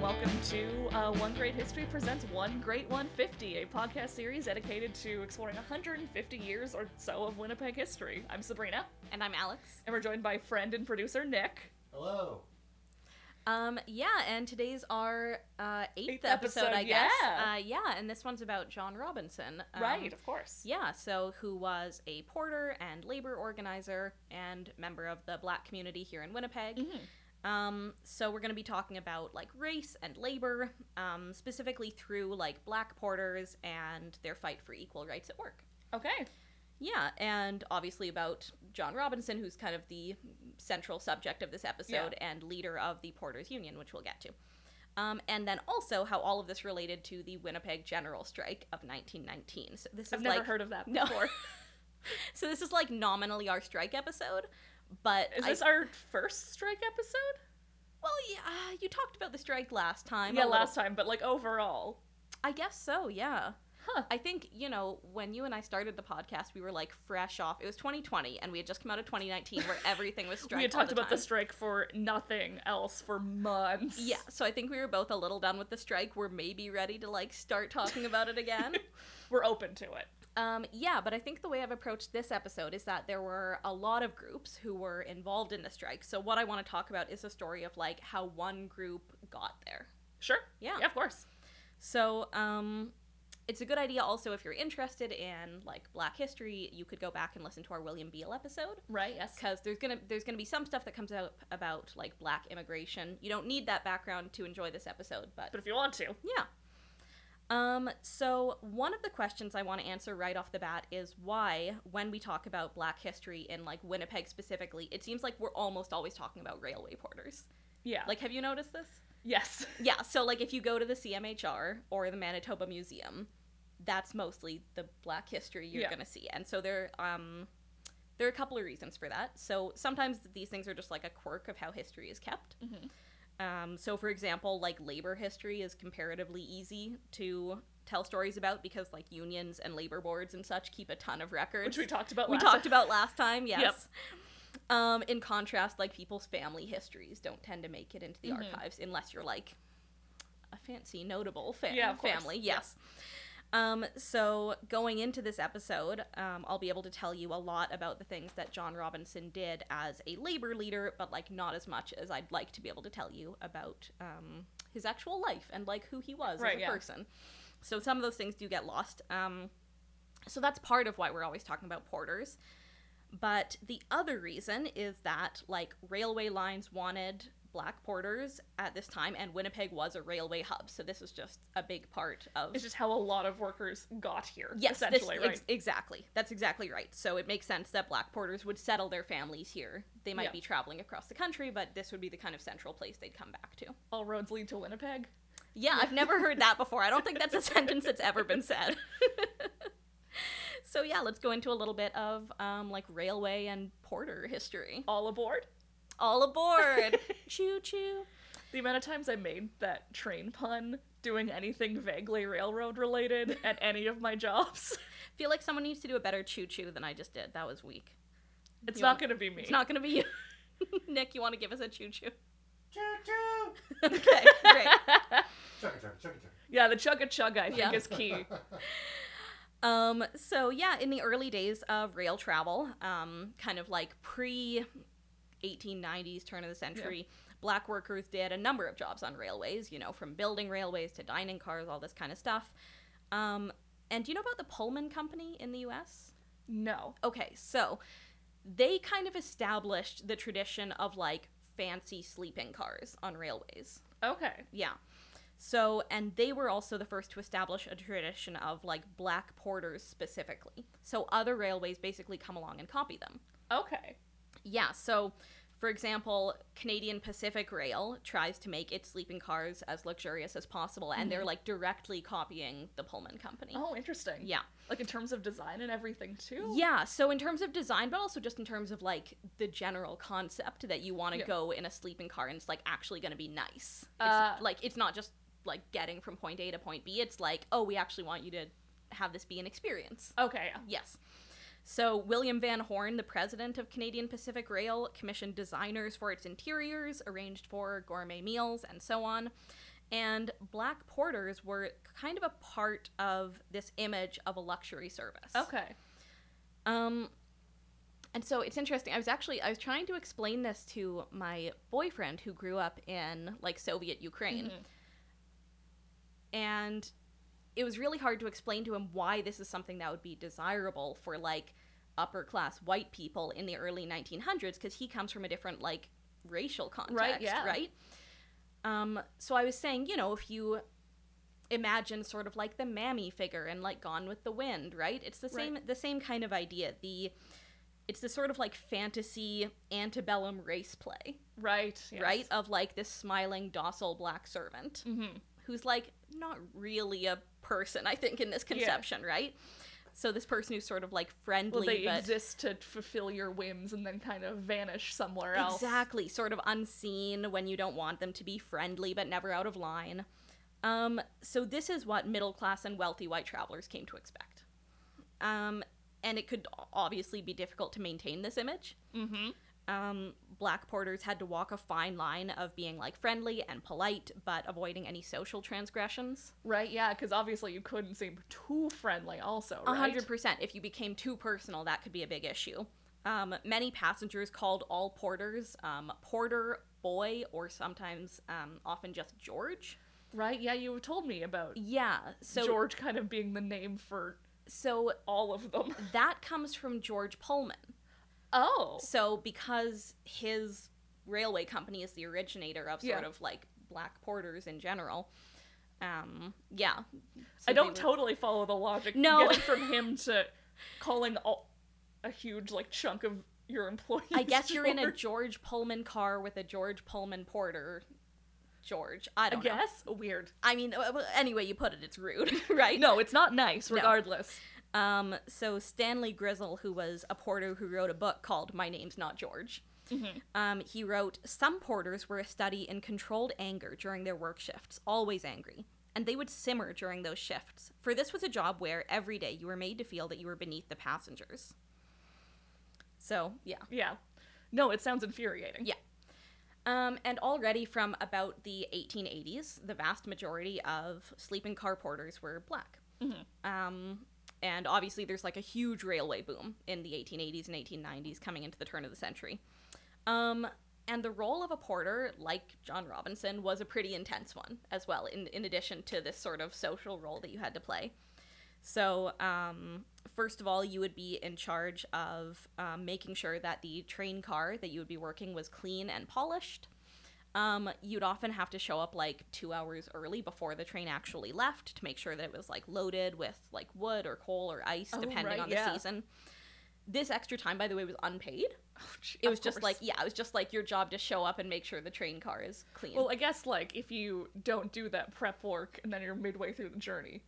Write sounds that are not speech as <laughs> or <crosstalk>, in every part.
and welcome to uh, One Great History Presents One Great 150, a podcast series dedicated to exploring 150 years or so of Winnipeg history. I'm Sabrina, And I'm Alex. and we're joined by friend and producer Nick. Hello. Um, yeah, and today's our uh, eighth, Eighth episode, episode, I guess. yeah. Uh, yeah, and this one's about John Robinson. Um, right, of course. Yeah, so who was a porter and labor organizer and member of the black community here in Winnipeg. Mhm. Um, so we're going to be talking about like race and labor, um, specifically through like black porters and their fight for equal rights at work. Okay. Yeah, and obviously about John Robinson, who's kind of the central subject of this episode and leader of the Porters Union, which we'll get to. Um, and then also how all of this related to the Winnipeg General Strike of 1919. So this is I've is never like heard of that <laughs> No. before. <laughs> so this is like nominally our strike episode, but Is I- this our first strike episode? well, yeah, uh, you talked about the strike last time. yeah, last time, but like overall. I guess so. Yeah. Huh. I think, you know, when you and I started the podcast, we were like fresh off. It was 2020, and we had just come out of 2019 where everything was <laughs> strike. we had talked the about the strike for nothing else for months. Yeah, so I think we were both a little done with the strike. We're maybe ready to like start talking about it again. <laughs> We're open to it. Um, yeah, but I think the way I've approached this episode is that there were a lot of groups who were involved in the strike. So what I want to talk about is a story of like how one group got there. Sure. Yeah. Yeah, of course. So, um, it's a good idea also if you're interested in like black history, you could go back and listen to our William Beale episode Right, yes. because there's gonna there's gonna be some stuff that comes out about like black immigration. You don't need that background to enjoy this episode, but But if you want to. yeah. Um, so one of the questions I want to answer right off the bat is why, when we talk about black history in like Winnipeg specifically, it seems like we're almost always talking about railway porters. Yeah. Like, have you noticed this? yes. <laughs> Yeah, so like if you go to the CMHR or the Manitoba Museum, that's mostly the black history you're Yeah. going to see. And so there um there are a couple of reasons for that. So sometimes these things are just like a quirk of how history is kept. Mhm. Um, so for example, like labor history is comparatively easy to tell stories about because like unions and labor boards and such keep a ton of records Which we talked about we last talked about last time yes Yep. um in contrast like people's family histories don't tend to make it into the Mhm. archives unless you're like a fancy notable fa- Yeah, family Yeah. yes um so going into this episode um i'll be able to tell you a lot about the things that john robinson did as a labor leader but like not as much as i'd like to be able to tell you about um his actual life and like who he was Right, as a yeah. person so some of those things do get lost um so that's part of why we're always talking about porters. But the other reason is that like railway lines wanted black porters at this time and Winnipeg was a railway hub. So this is just a big part of It's just how a lot of workers got here. Yes, this- essentially, ex- right? exactly. That's exactly right. So it makes sense that black porters would settle their families here. They might Yeah. be traveling across the country, but this would be the kind of central place they'd come back to. All roads lead to Winnipeg. Yeah, I've never heard that before. I don't think that's a <laughs> sentence that's ever been said. <laughs> so yeah, let's go into a little bit of um, like railway and porter history. All aboard. All aboard! <laughs> choo choo. The amount of times I made that train pun doing anything vaguely railroad related at any of my jobs. <laughs> Feel like someone needs to do a better choo choo than I just did. That was weak. It's You not want- gonna be me. It's not gonna be you. <laughs> Nick, you want to give us a choo choo? Choo choo. okay, great. Chugga chugga chugga chugga. Yeah, the chugga chugga I think Yeah. is key. Um, so yeah, in the early days of rail travel, um, kind of like pre 1890s turn of the century, black workers did a number of jobs on railways, you know, from building railways to dining cars, all this kind of stuff. Um, and do you know about the Pullman Company in the US? No. Okay, so they kind of established the tradition of like fancy sleeping cars on railways. Okay. Yeah. So, and they were also the first to establish a tradition of like black porters specifically. So, other railways basically come along and copy them. Okay. Yeah. So, for example, Canadian Pacific Rail tries to make its sleeping cars as luxurious as possible, and they're like directly copying the Pullman Company. Oh, interesting. Yeah. Like in terms of design and everything too. Yeah, so in terms of design, but also just in terms of like the general concept that you want to Yeah. go in a sleeping car and it's like actually going to be nice. It's, Uh, like it's not just like getting from point A to point B. It's like, oh, we actually want you to have this be an experience. Okay. Yes. So, William Van Horne, the president of Canadian Pacific Rail, commissioned designers for its interiors, arranged for gourmet meals, and so on. And black porters were kind of a part of this image of a luxury service. Okay. Um, and so it's interesting. I was actually I was trying to explain this to my boyfriend who grew up in like Soviet Ukraine, Mhm. and it was really hard to explain to him why this is something that would be desirable for like upper class white people in the early 1900s because he comes from a different like racial context, right? yeah. right? Um, so I was saying, you know, if you imagine sort of like the mammy figure and like Gone with the Wind, right? It's the same the same kind of idea. The it's the sort of like fantasy antebellum race play, Right. yes. right? Of like this smiling, docile black servant Mhm. who's like not really a person, I think, in this conception, right? So this person who's sort of like friendly, Well, they but exist to fulfill your whims and then kind of vanish somewhere else. exactly sort of unseen when you don't want them to be friendly, but never out of line. Um, so this is what middle class and wealthy white travelers came to expect. Um, and it could obviously be difficult to maintain this image. Mm-hmm. Um, black porters had to walk a fine line of being like friendly and polite, but avoiding any social transgressions. Right. Yeah. Because obviously you couldn't seem too friendly. Also. A Right. hundred percent. If you became too personal, that could be a big issue. Um, many passengers called all porters um, porter, boy, or sometimes um, often just George. Right. Yeah. You told me about Yeah. So George kind of being the name for so all of them. that comes from George Pullman. Oh. So because his railway company is the originator of sort Yeah. of like black porters in general. Um, yeah. So I don't totally follow the logic. No. Getting from him to calling all, a huge like chunk of your employees. I guess you're in a George. Pullman car with a George Pullman porter. George. I I don't know. guess weird. I mean, uh, anyway you put it, it's rude, <laughs> right? No, it's not nice. Regardless. Um, so Stanley Grizzle, who was a porter who wrote a book called My Name's Not George, Mhm. um, he wrote, Some porters were a study in controlled anger during their work shifts, always angry. And they would simmer during those shifts, for this was a job where every day you were made to feel that you were beneath the passengers. So, yeah. Yeah. No, it sounds infuriating. Yeah. Um, and already from about the 1880s, the vast majority of sleeping car porters were black. Mhm. Um, and obviously, there's like a huge railway boom in the 1880s and 1890s coming into the turn of the century. Um, and the role of a porter, like John Robinson, was a pretty intense one as well, in, in addition to this sort of social role that you had to play. So, um, first of all, you would be in charge of um, making sure that the train car that you would be working was clean and polished. Um, you'd often have to show up like two hours early before the train actually left to make sure that it was like loaded with like wood or coal or ice, Oh, depending right, on the yeah. season. This extra time, by the way, was unpaid. <laughs> Oh, gee, It was just course. like, yeah, it was just like your job to show up and make sure the train car is clean. Well, I guess like if you don't do that prep work and then you're midway through the journey,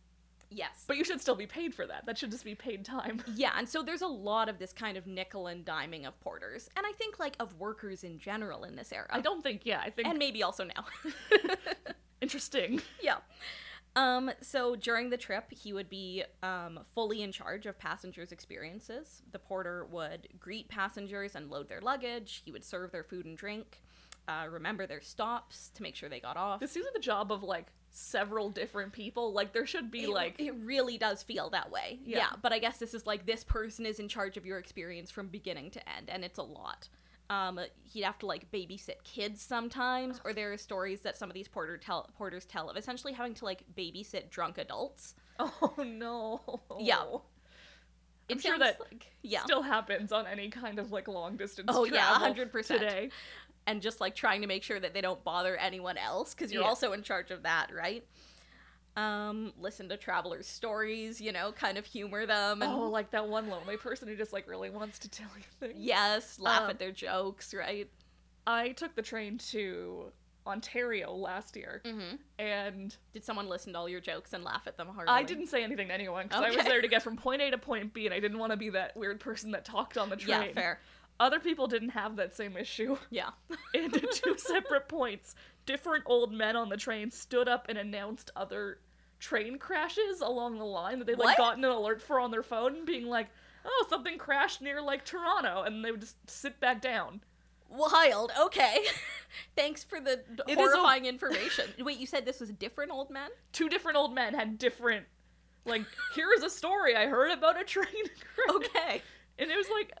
yes. but you should still be paid for that. That should just be paid time. <laughs> Yeah, and so there's a lot of this kind of nickel and diming of porters, and I think like of workers in general in this era. I don't think. Yeah, I think and maybe also now. <laughs> <laughs> interesting. yeah. Um, so during the trip, he would be um, fully in charge of passengers' experiences. The porter would greet passengers and load their luggage. He would serve their food and drink, uh, remember their stops to make sure they got off. This seems like the job of like several different people. Like there should be it, like it really does feel that way. Yeah. Yeah. but I guess this is like this person is in charge of your experience from beginning to end, and it's a lot. Um, he'd have to like babysit kids sometimes, or there are stories that some of these porter tell porters tell of essentially having to like babysit drunk adults. <laughs> oh no. Yeah. I'm It sure that like, yeah, still happens on any kind of like long distance Oh, yeah, travel 100%. today. And just like trying to make sure that they don't bother anyone else because you're Yeah. also in charge of that, right? Um, listen to travelers' stories, you know, kind of humor them, and Oh, like that one lonely person who just like really wants to tell you things. yes, laugh Um, at their jokes, right? I took the train to Ontario last year, Mm-hmm. and Did someone listen to all your jokes and laugh at them hard? I didn't say anything to anyone because I was there to get from point A to point B, and I didn't want to be that weird person that talked on the train. Yeah, fair. Other people didn't have that same issue. <laughs> Yeah. And at two <laughs> separate points, different old men on the train stood up and announced other train crashes along the line that they'd like What? gotten an alert for on their phone, being like, "Oh, something crashed near like Toronto," and they would just sit back down. Wild. Okay. <laughs> Thanks for the It is a- horrifying information. Wait, you said this was different old men? Two different old men had different. Like, here is a story I heard about a train crash. Okay. And it was like,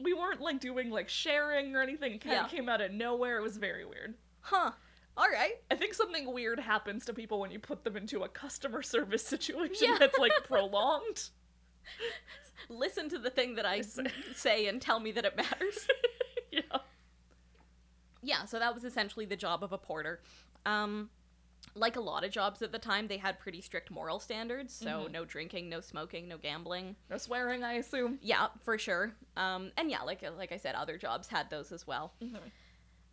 we weren't like doing like sharing or anything. It kind Yeah. of came out of nowhere. It was very weird. Huh. All right. I think something weird happens to people when you put them into a customer <laughs> service situation Yeah. that's like prolonged. <laughs> Listen to the thing that I Say. <laughs> say and tell me that it matters. yeah. yeah, so that was essentially the job of a porter. Um, like a lot of jobs at the time, they had pretty strict moral standards. So Mhm. no drinking, no smoking, no gambling. No swearing, I assume. Yeah, for sure. Um, and yeah, like like I said, other jobs had those as well. Mm-hmm.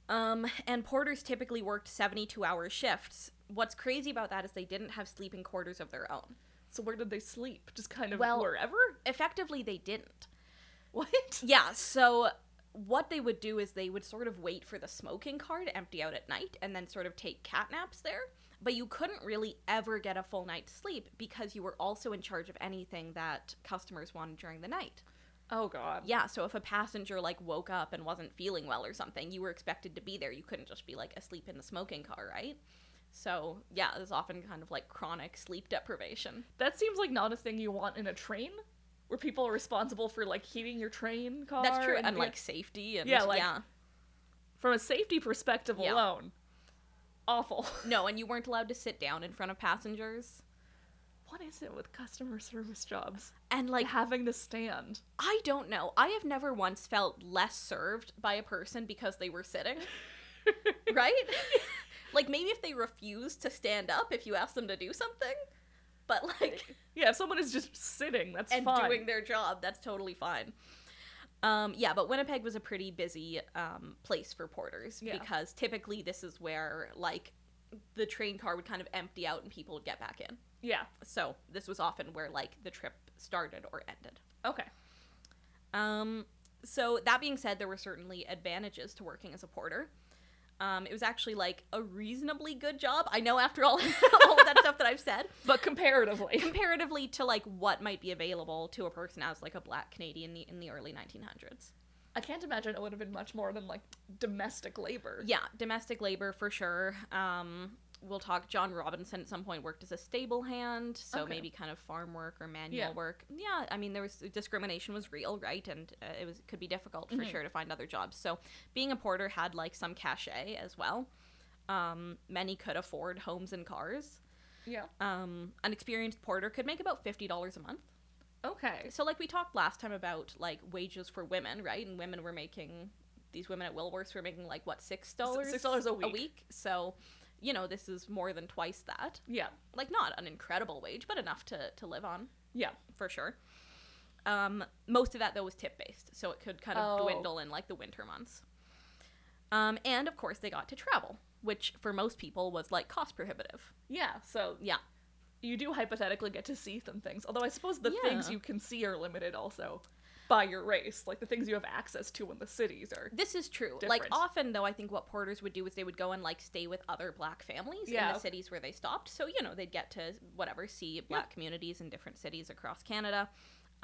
Um, and porters typically worked seventy-two hour shifts. What's crazy about that is they didn't have sleeping quarters of their own. So where did they sleep? Just kind of Well- wherever? Effectively, they didn't. What? Yeah, so what they would do is they would sort of wait for the smoking car to empty out at night and then sort of take cat naps there. But you couldn't really ever get a full night's sleep because you were also in charge of anything that customers wanted during the night. Oh god. Yeah, so if a passenger like woke up and wasn't feeling well or something, you were expected to be there. You couldn't just be like asleep in the smoking car, right? So, yeah, there's often kind of like chronic sleep deprivation. That seems like not a thing you want in a train, where people are responsible for like heating your train car. That's true, and being- like safety and Yeah, like- yeah. from a safety perspective Yeah. alone, awful. <laughs> No, and you weren't allowed to sit down in front of passengers. What is it with customer service jobs? And Like having to stand. I don't know. I have never once felt less served by a person because they were sitting. <laughs> right? like maybe if they refuse to stand up if you ask them to do something. But like Yeah, if someone is just sitting, that's and fine. doing their job, that's totally fine. Um, yeah, but Winnipeg was a pretty busy um, place for porters Yeah. because typically this is where like the train car would kind of empty out and people would get back in. yeah. So this was often where like the trip started or ended. Okay. Um, so that being said, there were certainly advantages to working as a porter. Um, it was actually like a reasonably good job. I know after all <laughs> all of that stuff that I've said, But comparatively. comparatively to like what might be available to a person as like a black Canadian in the, in the early 1900s. I can't imagine it would have been much more than like domestic labor. Yeah, domestic labor for sure. Um, we'll talk. John Robinson at some point worked as a stable hand, so Okay. maybe kind of farm work or manual Yeah. work. Yeah, I mean there was discrimination was real, right? And uh, it was could be difficult for Mhm. sure to find other jobs. So being a porter had like some cachet as well. Um, many could afford homes and cars. Yeah. Um, an experienced porter could make about fifty dollars a month. Okay. So like we talked last time about like wages for women, right? And women were making these women at Woolworths were making like what six dollars $6 a week. A week. So, you know, this is more than twice that. Yeah. Like not an incredible wage, but enough to to live on Yeah. for sure. Um, most of that though was tip based, so it could kind of Oh. dwindle in like the winter months. Um, and of course they got to travel, which for most people was like cost prohibitive. Yeah. So Yeah. you do hypothetically get to see some things. Although I suppose the things you can see are limited also by your race. Like the things you have access to in the cities are. This is true. Like often though, I think what porters would do is they would go and like stay with other black families in the cities where they stopped. So you know they'd get to whatever see black communities in different cities across Canada.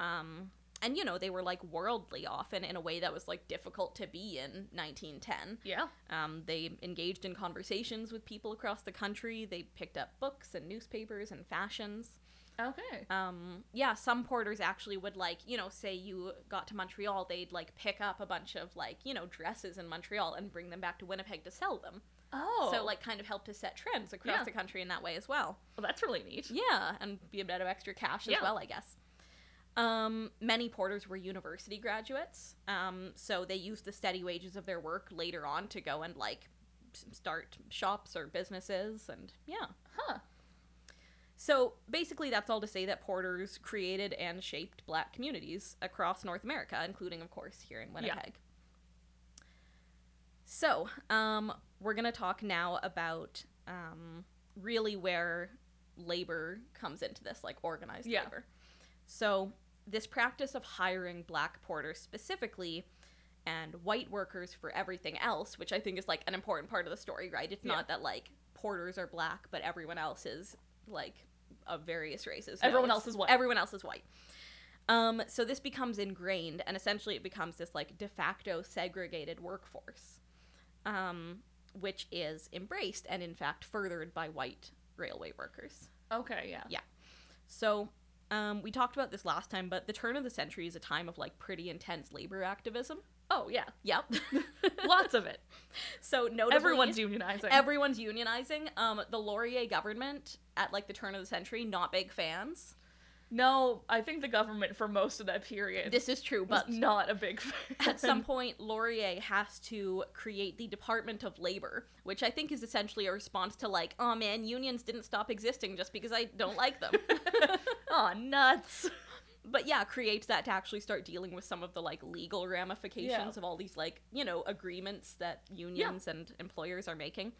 Um, and you know they were like worldly often in a way that was like difficult to be in 1910. Yeah. Um, they engaged in conversations with people across the country. They picked up books and newspapers and fashions. Okay. Um, yeah, some porters actually would like, you know, say you got to Montreal, they'd like pick up a bunch of like, you know, dresses in Montreal and bring them back to Winnipeg to sell them. Oh. So like kind of help to set trends across Yeah. the country in that way as well. well, that's really neat. Yeah, and be a bit of extra cash as Yeah. well, I guess. Um, many porters were university graduates, um, so they used the steady wages of their work later on to go and like start shops or businesses, and yeah. Huh. So basically, that's all to say that porters created and shaped black communities across North America, including, of course, here in Winnipeg. So, um, we're going to talk now about um, really where labor comes into this, like organized Yeah. labor. So, this practice of hiring black porters specifically and white workers for everything else, which I think is like an important part of the story, right? It's Yeah. not that like porters are black, but everyone else is like of various races. Everyone else is white. Everyone else is white. Um, so this becomes ingrained, and essentially it becomes this like de facto segregated workforce. Um, which is embraced and, in fact, furthered by white railway workers. Okay, yeah. Yeah. So, um, we talked about this last time, but the turn of the century is a time of like pretty intense labor activism. Oh, yeah. Yep. <laughs> Lots of it. so, notably, Everyone's unionizing. everyone's unionizing. Um, the Laurier government at like the turn of the century, not big fans. no, I think the government for most of that period This is true, but not a big fan. at some <laughs> point, Laurier has to create the Department of Labor, which I think is essentially a response to like, oh man, unions didn't stop existing just because I don't like them. <laughs> oh nuts. But yeah, creates that to actually start dealing with some of the like legal ramifications Yeah. of all these like, you know, agreements that unions and employers are making.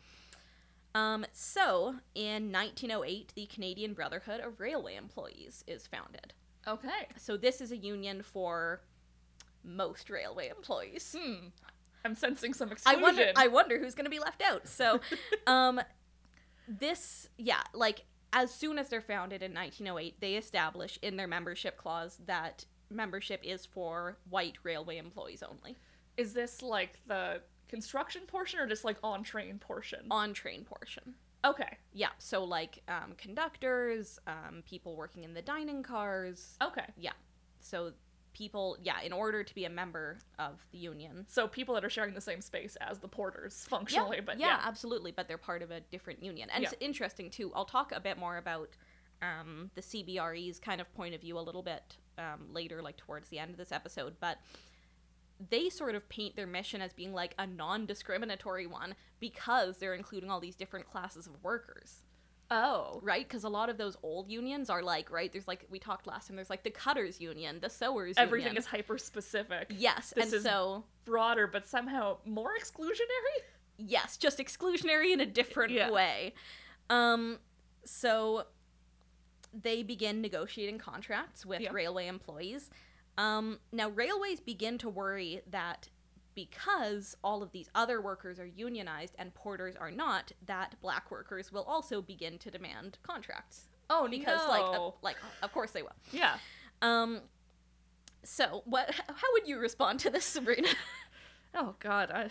Um, so in 1908, the Canadian Brotherhood of Railway Employees is founded. Okay. So this is a union for most railway employees. Hmm. I'm sensing some I exclusion. wonder I wonder who's going to be left out. So <laughs> um this yeah, like as soon as they're founded in 1908, they establish in their membership clause that membership is for white railway employees only. Is this like the construction portion or just like on train portion? On train portion. Okay. Yeah, so like um, conductors, um, people working in the dining cars. Okay. Yeah, so people, yeah, in order to be a member of the union. So people that are sharing the same space as the porters functionally, but yeah, yeah. absolutely. But they're part of a different union, and Yeah. it's interesting too. I'll talk a bit more about um, the CBRE's kind of point of view a little bit um, later, like towards the end of this episode. But they sort of paint their mission as being like a non-discriminatory one because they're including all these different classes of workers, Oh. right? Because a lot of those old unions are like, right? There's like we talked last time. There's like the cutters union, the sewers. Everything union. is hyper specific. yes, this and is- so Broader, but somehow more exclusionary? yes, just exclusionary in a different Yeah. way. Um, so they begin negotiating contracts with Yeah. railway employees. Um, now railways begin to worry that because all of these other workers are unionized and porters are not, that black workers will also begin to demand contracts Oh, because, no. like, of, like of course they will. yeah. Um, so what? How would you respond to this, Sabrina? <laughs> Oh god, I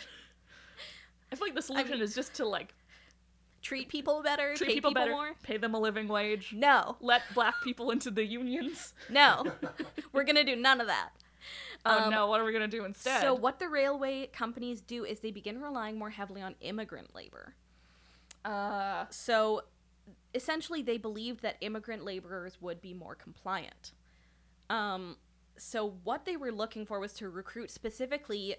I feel like the solution mean- is just to like Treat people better. treat pay people, better, more. pay them a living wage, No, let black people into the unions. no, <laughs> we're gonna do none of that. Oh Um, no, what are we gonna do instead? So what the railway companies do is they begin relying more heavily on immigrant labor. uh So essentially they believed that immigrant laborers would be more compliant. Um so what they were looking for was to recruit specifically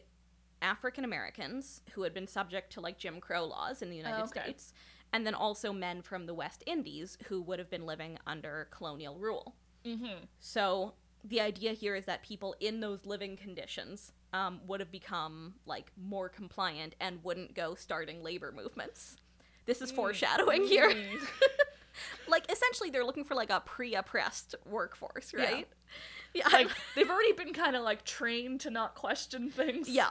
African Americans who had been subject to like Jim Crow laws in the United Oh, okay. States and then also men from the West Indies who would have been living under colonial rule. mhm. So the idea here is that people in those living conditions um, would have become like more compliant and wouldn't go starting labor movements. This is foreshadowing here. Mm. <laughs> like essentially, they're looking for like a pre-oppressed workforce, right? Yeah, like <laughs> they've already been kind of like trained to not question things. yeah.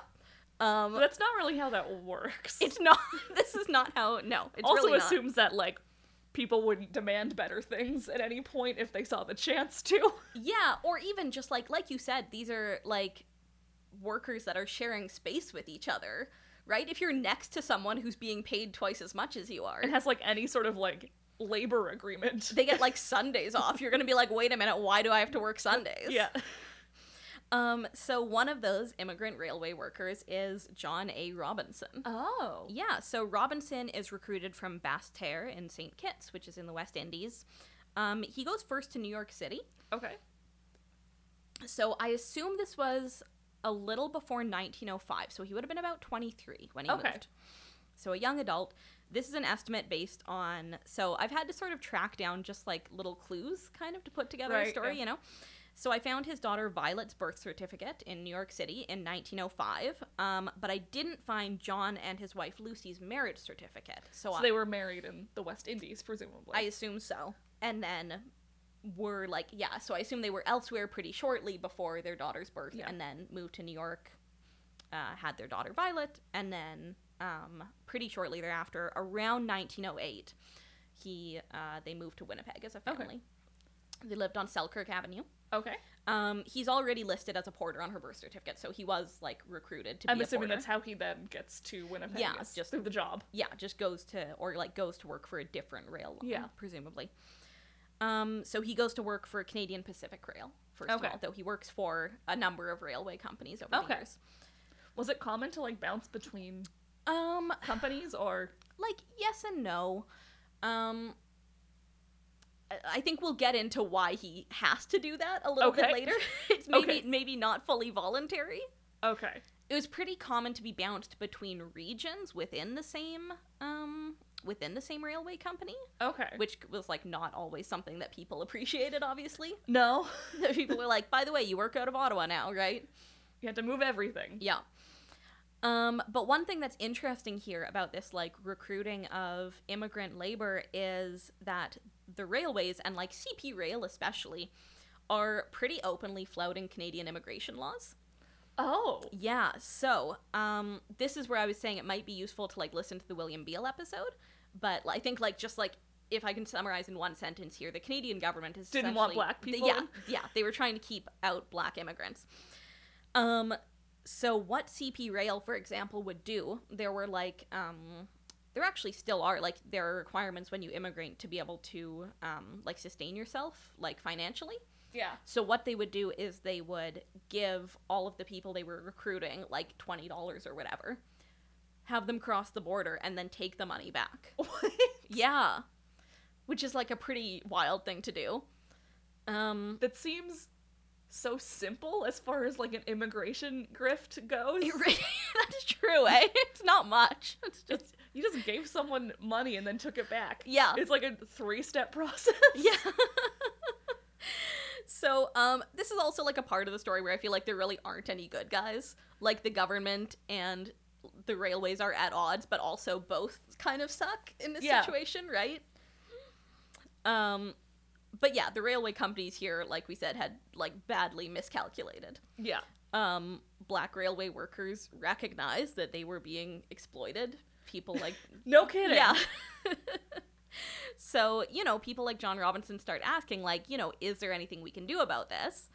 Um, But that's not really how that works. it's not. <laughs> This is not how. No, It also really not. assumes that like people wouldn't demand better things at any point if they saw the chance to. <laughs> Yeah, or even just like like you said, these are like workers that are sharing space with each other, right? If you're next to someone who's being paid twice as much as you are, and has like any sort of like labor agreement. they get like <laughs> Sundays off. You're gonna be like, wait a minute, why do I have to work Sundays? yeah. Um. So one of those immigrant railway workers is John A. Robinson. Oh. Yeah. So Robinson is recruited from Basseterre in St. Kitts, which is in the West Indies. Um, he goes first to New York City. Okay. So I assume this was a little before 1905. So he would have been about 23 when he Okay. moved. So a young adult. This is an estimate based on. So I've had to sort of track down just like little clues, kind of, to put together a story, yeah. you know? So I found his daughter Violet's birth certificate in New York City in 1905, um, but I didn't find John and his wife Lucy's marriage certificate. So, So I, they were married in the West Indies, presumably. I assume so. And then were like, yeah, so I assume they were elsewhere pretty shortly before their daughter's birth Yeah. and then moved to New York, uh, had their daughter Violet, and then um, pretty shortly thereafter, around 1908, he uh, they moved to Winnipeg as a Okay. family. They lived on Selkirk Avenue. Okay. Um, he's already listed as a porter on her birth certificate, so he was like recruited to I'm be a assuming that's how he then gets to Winnipeg. Yeah, just- through the job. yeah, just goes to or like goes to work for a different rail line, Yeah. presumably. Um, so he goes to work for Canadian Pacific Rail first Okay. of all, though he works for a number of railway companies over Okay. the years. Was it common to like bounce between Um, companies or? like yes and no. Um, I- think we'll get into why he has to do that a little bit later. <laughs> it's maybe Okay. maybe not fully voluntary. Okay. it was pretty common to be bounced between regions within the same um within the same railway company Okay. which was like not always something that people <laughs> appreciated obviously no, <laughs> people were like by the way you work out of ottawa now right you had to move everything. yeah um but one thing that's interesting here about this like recruiting of immigrant labor is that the railways and like cp rail especially are pretty openly flouting canadian immigration laws Oh. Yeah, so um this is where I was saying it might be useful to like listen to the William Beale episode, but I think like just like if I can summarize in one sentence here, the Canadian government is Didn't want black people Yeah, yeah, they were trying to keep out black immigrants. Um so what CP Rail for example would do, there were like um there actually still are like there are requirements when you immigrate to be able to um like sustain yourself like financially. Yeah. So what they would do is they would give all of the people they were recruiting like twenty dollars or whatever, have them cross the border, and then take the money back. <laughs> yeah, which is like a pretty wild thing to do. Um, that seems so simple as far as like an immigration grift goes. it really, <laughs> that's true, eh? It's not much. It's just you just gave someone money and then took it back. yeah, It's like a three-step <laughs> process. yeah. <laughs> so, um, this is also like a part of the story where I feel like there really aren't any good guys. Like the government and the railways are at odds, but also both kind of suck in this Yeah. situation, right? Um, but yeah, the railway companies here, like we said, had like badly miscalculated. Yeah. Um, black railway workers recognized that they were being exploited. People like <laughs> No kidding. yeah. <laughs> so, you know, people like John Robinson start asking, like, you know, is there anything we can do about this?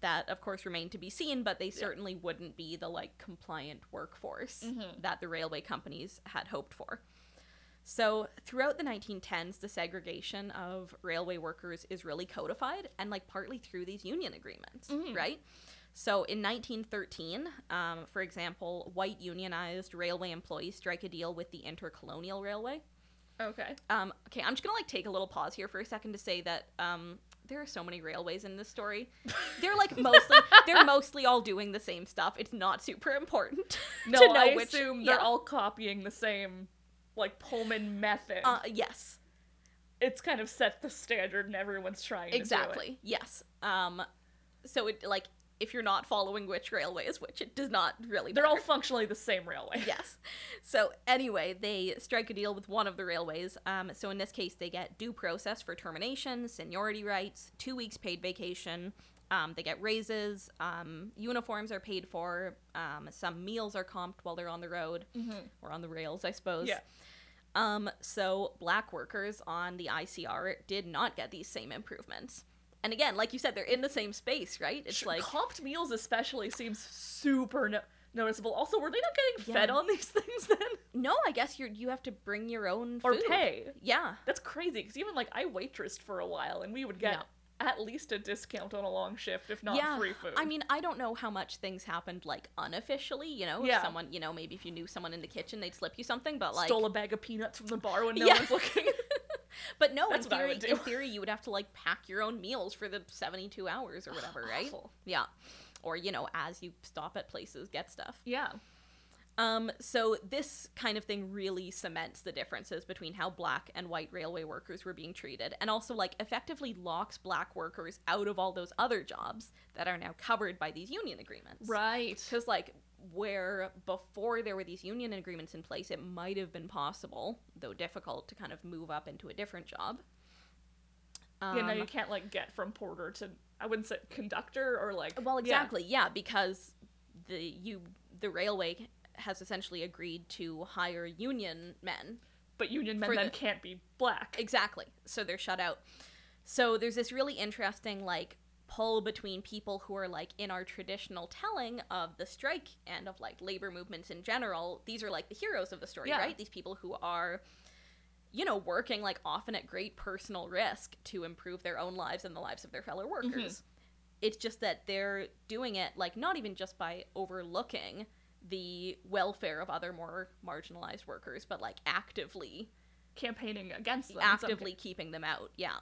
That, of course, remained to be seen, but they certainly wouldn't be the, like, compliant workforce Mhm. that the railway companies had hoped for. So, throughout the 1910s, the segregation of railway workers is really codified, and, like, partly through these union agreements, Mhm. right? So in 1913, um, for example, white unionized railway employees strike a deal with the Intercolonial Railway. Okay. Um, okay, I'm just gonna like take a little pause here for a second to say that um, there are so many railways in this story. <laughs> They're like mostly they're mostly all doing the same stuff. It's not super important <laughs> No, to know I which. assume they're all copying the same like Pullman method. Uh, yes, it's kind of set the standard and everyone's trying to exactly. Yes. Um, so it like if you're not following which railways, which it does not really. They're all functionally the same railway. <laughs> yes. So anyway, they strike a deal with one of the railways. Um, so in this case, they get due process for termination, seniority rights, two weeks paid vacation. Um, they get raises. Um, uniforms are paid for. Um, some meals are comped while they're on the road Mhm. or on the rails, I suppose. Yeah. Um, so black workers on the ICR did not get these same improvements. And again, like you said, they're in the same space, right? It's Sh- like comped meals especially seems super no- noticeable. Also, were they not getting Yeah. fed on these <laughs> things then? no, I guess you you have to bring your own Or food. pay? Yeah. That's crazy because even like I waitressed for a while and we would get at least a discount on a long shift, if not yeah, free food. I mean, I don't know how much things happened like unofficially. You know, if Yeah. someone, you know, maybe if you knew someone in the kitchen, they'd slip you something. But like, stole a bag of peanuts from the bar when no Yeah. one's looking. <laughs> <laughs> but no, That's in theory, in <laughs> theory, you would have to like pack your own meals for the seventy-two hours or whatever, right? Awful. Yeah, or you know, as you stop at places, get stuff. yeah. Um, so this kind of thing really cements the differences between how black and white railway workers were being treated, and also like effectively locks black workers out of all those other jobs that are now covered by these union agreements. Right. Because like where before there were these union agreements in place, it might have been possible, though difficult, to kind of move up into a different job. yeah, no, Um, you can't like get from porter to I wouldn't say conductor or like Well, exactly, yeah, because the you the railway has essentially agreed to hire union men But union men then the- can't be black. Exactly. So they're shut out. So there's this really interesting like pull between people who are like in our traditional telling of the strike and of like labor movements in general. These are like the heroes of the story, Yeah. right? These people who are you know, working like often at great personal risk to improve their own lives and the lives of their fellow mm-hmm. workers. It's just that they're doing it like not even just by overlooking the welfare of other more marginalized workers, but like actively Campaigning against them. actively keeping them out. Yeah.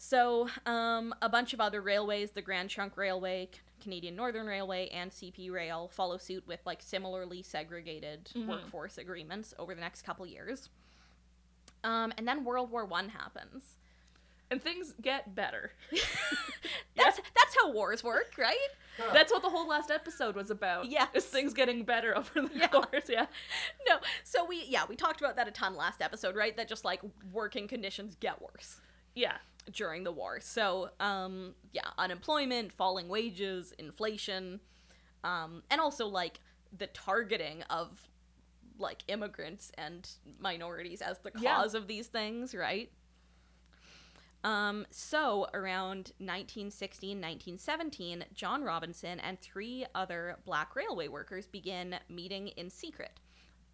So, um, a bunch of other railways, the Grand Trunk Railway, Canadian Northern Railway, and CP Rail follow suit with like similarly segregated Mhm. workforce agreements over the next couple years. Um, and then World War One happens. And things get better. <laughs> <laughs> That's that's how wars work, right? That's what the whole last episode was about. Yes. Is things getting better over the Yeah. course. Yeah. <laughs> No, so we yeah we talked about that a ton last episode, right? That just like working conditions get worse. Yeah. During the war. So, um, yeah, unemployment, falling wages, inflation, um, and also like the targeting of like immigrants and minorities as the Yeah. cause of these things, right? Um, so around 1916, 1917, John Robinson and three other black railway workers begin meeting in secret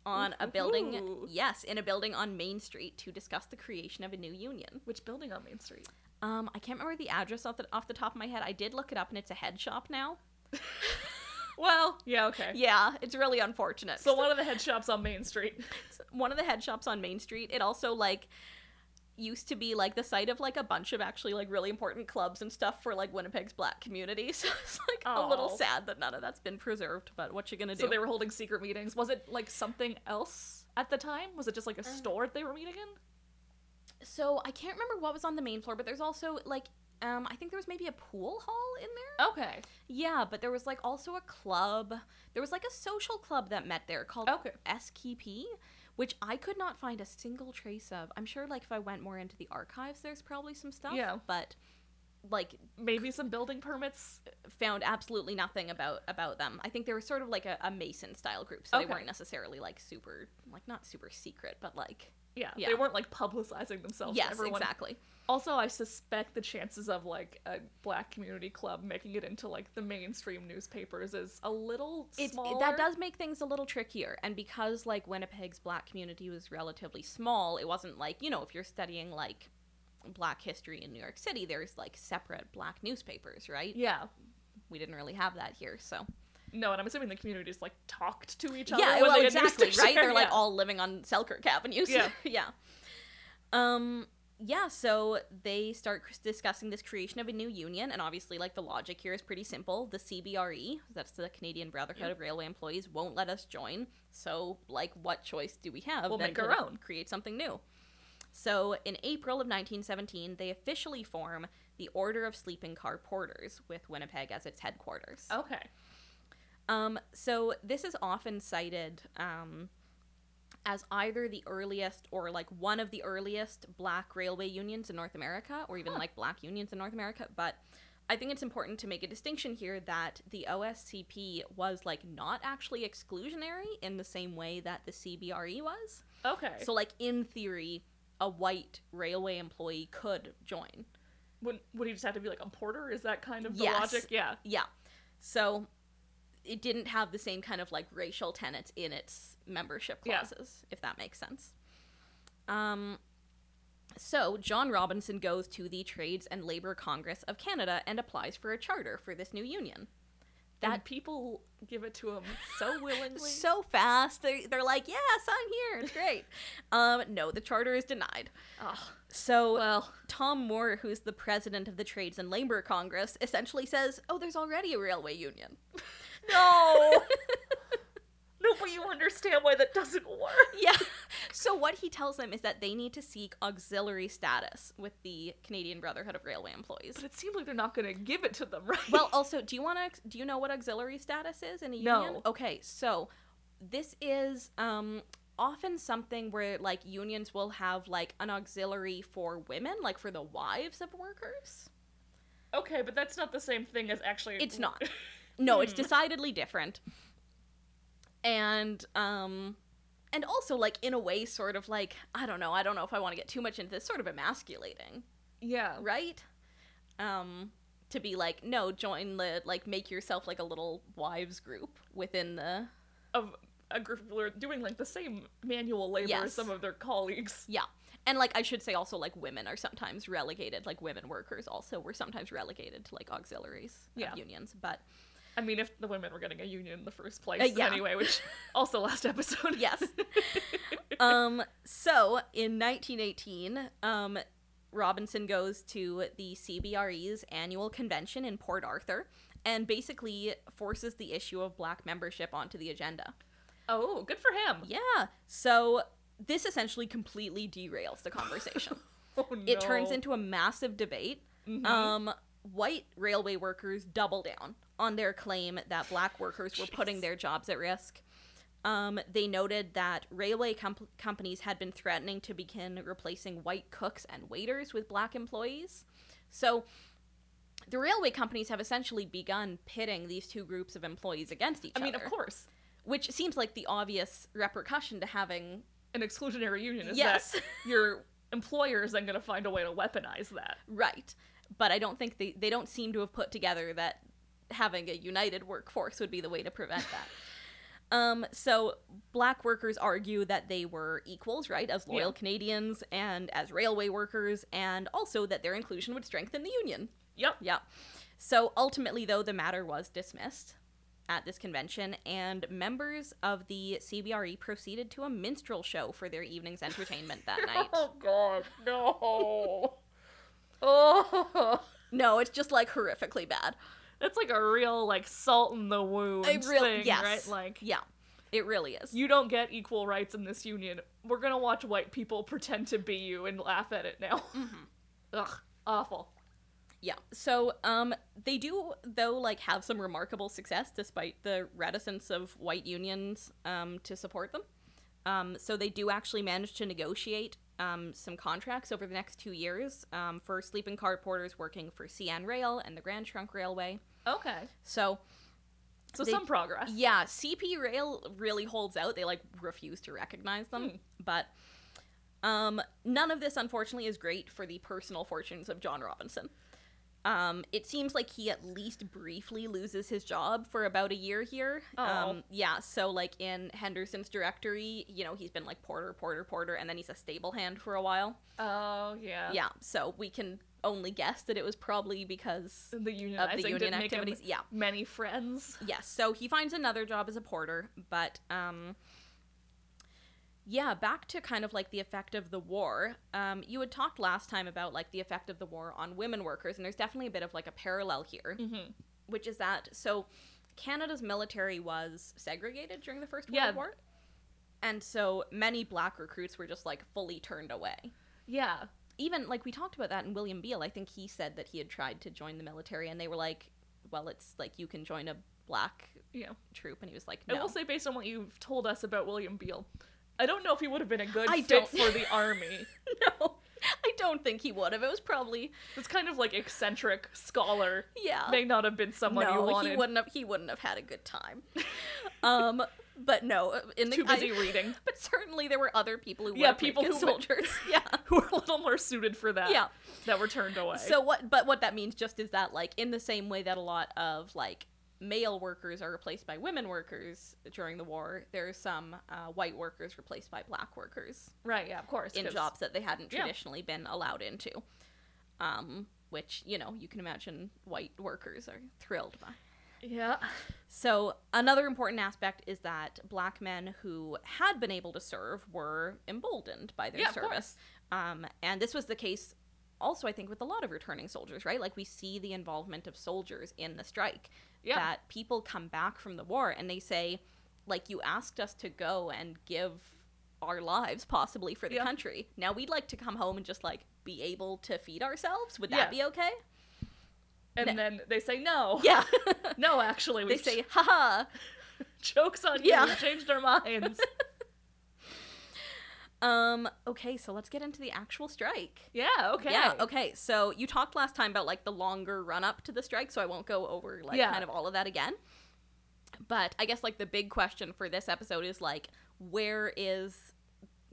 on a building, Ooh. yes, in a building on Main Street to discuss the creation of a new union. Which building on Main Street? Um, I can't remember the address off the off the top of my head. I did look it up, and it's a head shop now. <laughs> Well, yeah, okay. Yeah, it's really unfortunate. So one of the head shops on Main Street. <laughs> one of the head shops on Main Street. It also like used to be like the site of like a bunch of actually like really important clubs and stuff for like Winnipeg's black community. <laughs> So it's like a little sad that none of that's been preserved. But what you gonna do? So they were holding secret meetings. Was it like something else at the time? Was it just like a store they were meeting in? so I can't remember what was on the main floor, but there's also like um I think there was maybe a pool hall in there. Okay. Yeah, but there was like also a club. There was like a social club that met there called Okay. SKP, which I could not find a single trace of. I'm sure like if I went more into the archives there's probably some stuff. Yeah. But like Maybe some building permits. found absolutely nothing about about them. I think they were sort of like a, a Mason style group, so they weren't necessarily like super like not super secret, but like Yeah, Yeah. They weren't like publicizing themselves. to yes, everyone. exactly. Also, I suspect the chances of like a black community club making it into like the mainstream newspapers is a little It's smaller. that does make things a little trickier, and because like Winnipeg's black community was relatively small, it wasn't like you know if you're studying like black history in New York City, there's like separate black newspapers, right? Yeah. We didn't really have that here, so No, and I'm assuming the communities like talked to each other. yeah, when well, exactly, right? They're like yeah. all living on Selkirk Avenue. so- Yeah. <laughs> yeah. Um, yeah. So they start discussing this creation of a new union, and obviously, like the logic here is pretty simple. The CBRE, that's the Canadian Brotherhood Yeah. of Railway Employees, won't let us join. So, like, what choice do we have? We'll make our own. Create something new. So, in April of 1917, they officially form the Order of Sleeping Car Porters, with Winnipeg as its headquarters. Okay. Um, so this is often cited um, as either the earliest or like one of the earliest black railway unions in North America, or even Huh. like black unions in North America. But I think it's important to make a distinction here that the OSCP was like not actually exclusionary in the same way that the CBRE was. Okay. So, like in theory, a white railway employee could join. would would he just have to be like a porter? Is that kind of the Yes. logic? Yeah. Yeah. So it didn't have the same kind of like racial tenets in its membership Yeah. clauses, if that makes sense. Um so John Robinson goes to the Trades and Labor Congress of Canada and applies for a charter for this new union. That That people give it to him so <laughs> willingly. so fast. They they're like, "Yes, I'm here. It's great." <laughs> um no, the charter is denied. oh, So well, Tom Moore, who's the president of the Trades and Labor Congress, essentially says, "Oh, there's already a railway union." <laughs> no. no, but you understand why that doesn't work. <laughs> yeah. So what he tells them is that they need to seek auxiliary status with the Canadian Brotherhood of Railway Employees. But it seems like they're not going to give it to them, <laughs> right? Well, also, do you want to do you know what auxiliary status is in a union? No. Okay, so this is um often something where like unions will have like an auxiliary for women, like for the wives of workers. okay, but that's not the same thing as actually. It's not. <laughs> No, it's Hmm. decidedly different. And um and also like in a way sort of like I don't know, I don't know if I want to get too much into this sort of emasculating, Yeah. right? Um to be like, no, join the like make yourself like a little wives group within the Of a group who are doing like the same manual labor Yes. as some of their colleagues. yeah. And like I should say also like women are sometimes relegated, like women workers also were sometimes relegated to like auxiliaries Yeah. of unions. But I mean, if the women were getting a union in the first place, Uh, yeah. anyway, which <laughs> also last episode. yes. <laughs> um so in 1918, um Robinson goes to the CBRE's annual convention in Port Arthur and basically forces the issue of black membership onto the agenda. Oh, good for him. Yeah. So this essentially completely derails the conversation. <laughs> Oh, It turns into a massive debate. Mhm. Um, white railway workers double down on their claim that black <sighs> workers were putting their jobs at risk. Um, they noted that railway comp- companies had been threatening to begin replacing white cooks and waiters with black employees. So the railway companies have essentially begun pitting these two groups of employees against each other. I mean, other. of course, Which seems like the obvious repercussion to having. an exclusionary union is Yes. that <laughs> your employer is then going to find a way to weaponize that. Right. But I don't think they, they don't seem to have put together that having a united workforce would be the way to prevent that. <laughs> um, so black workers argue that they were equals, right, as loyal Yeah. Canadians and as railway workers, and also that their inclusion would strengthen the union. Yep. Yeah. So ultimately, though, the matter was dismissed at this convention, and members of the CBRE proceeded to a minstrel show for their evening's entertainment that <laughs> night. Oh God, no. <laughs> oh, <laughs> No, it's just like horrifically bad. that's like a real like salt in the wound A real- thing, yes. right? Like Yeah, it really is. you don't get equal rights in this union. We're gonna watch white people pretend to be you and laugh at it now. Mhm. <laughs> Ugh, awful. Yeah. So, um, they do though like have some remarkable success despite the reticence of white unions um, to support them. Um, so they do actually manage to negotiate um, some contracts over the next two years um, for sleeping car porters working for CN Rail and the Grand Trunk Railway. Okay, So so They- some progress. yeah, CP Rail really holds out. They like refuse to recognize them, Hmm. but um, none of this, unfortunately, is great for the personal fortunes of John Robinson. Um, it seems like he at least briefly loses his job for about a year here. Oh. Um, yeah, so like in Henderson's directory, you know, he's been like porter, porter, porter, and then he's a stable hand for a while. Oh yeah. Yeah, so we can only guess that it was probably because The unionizing of the union didn't make him activities. Yeah. many friends. Yes, so he finds another job as a porter, but um yeah, back to kind of like the effect of the war. Um, you had talked last time about like the effect of the war on women workers, and there's definitely a bit of like a parallel here, Mm-hmm. which is that so Canada's military was segregated during the First Yeah. World War, and so many black recruits were just like fully turned away. Yeah. Even like we talked about that in William Beale, I think he said that he had tried to join the military, and they were like, "Well, it's like you can join a black Yeah. troop," and he was like, I "No." will say, based on what you've told us about William Beale, I don't know if he would have been a good I fit don't- for the <laughs> army. no, I don't think he would have. It was probably This kind of like eccentric scholar yeah. may not have been someone you no, wanted. he wouldn't have. He wouldn't have had a good time. <laughs> um, but no, in the Too busy I- reading. <laughs> But certainly there were other people who Yeah, people who- soldiers. yeah. Who are a little more suited for that. Yeah. That were turned away. So what? But what that means just is that like in the same way that a lot of like male workers are replaced by women workers during the war, there are some uh, white workers replaced by black workers. right, yeah, of course. in 'cause- jobs that they hadn't Yeah. traditionally been allowed into. Um, which, you know, you can imagine white workers are thrilled by. Yeah. So, another important aspect is that black men who had been able to serve were emboldened by their Yeah, of service. Um, and this was the case also, I think, with a lot of returning soldiers, right? Like, we see the involvement of soldiers in the strike. Yeah. That people come back from the war and they say, like, you asked us to go and give our lives possibly for the Yeah. country. Now we'd like to come home and just, like, be able to feed ourselves. Would Yeah. that be okay? and No. then they say no. Yeah. <laughs> No, actually, they we say, haha. <laughs> jokes on Yeah. you. We changed our minds. <laughs> Um, okay, so let's get into the actual strike. yeah. Okay. Yeah, okay. So you talked last time about like the longer run up to the strike, so I won't go over like Yeah. kind of all of that again. But I guess like the big question for this episode is like where is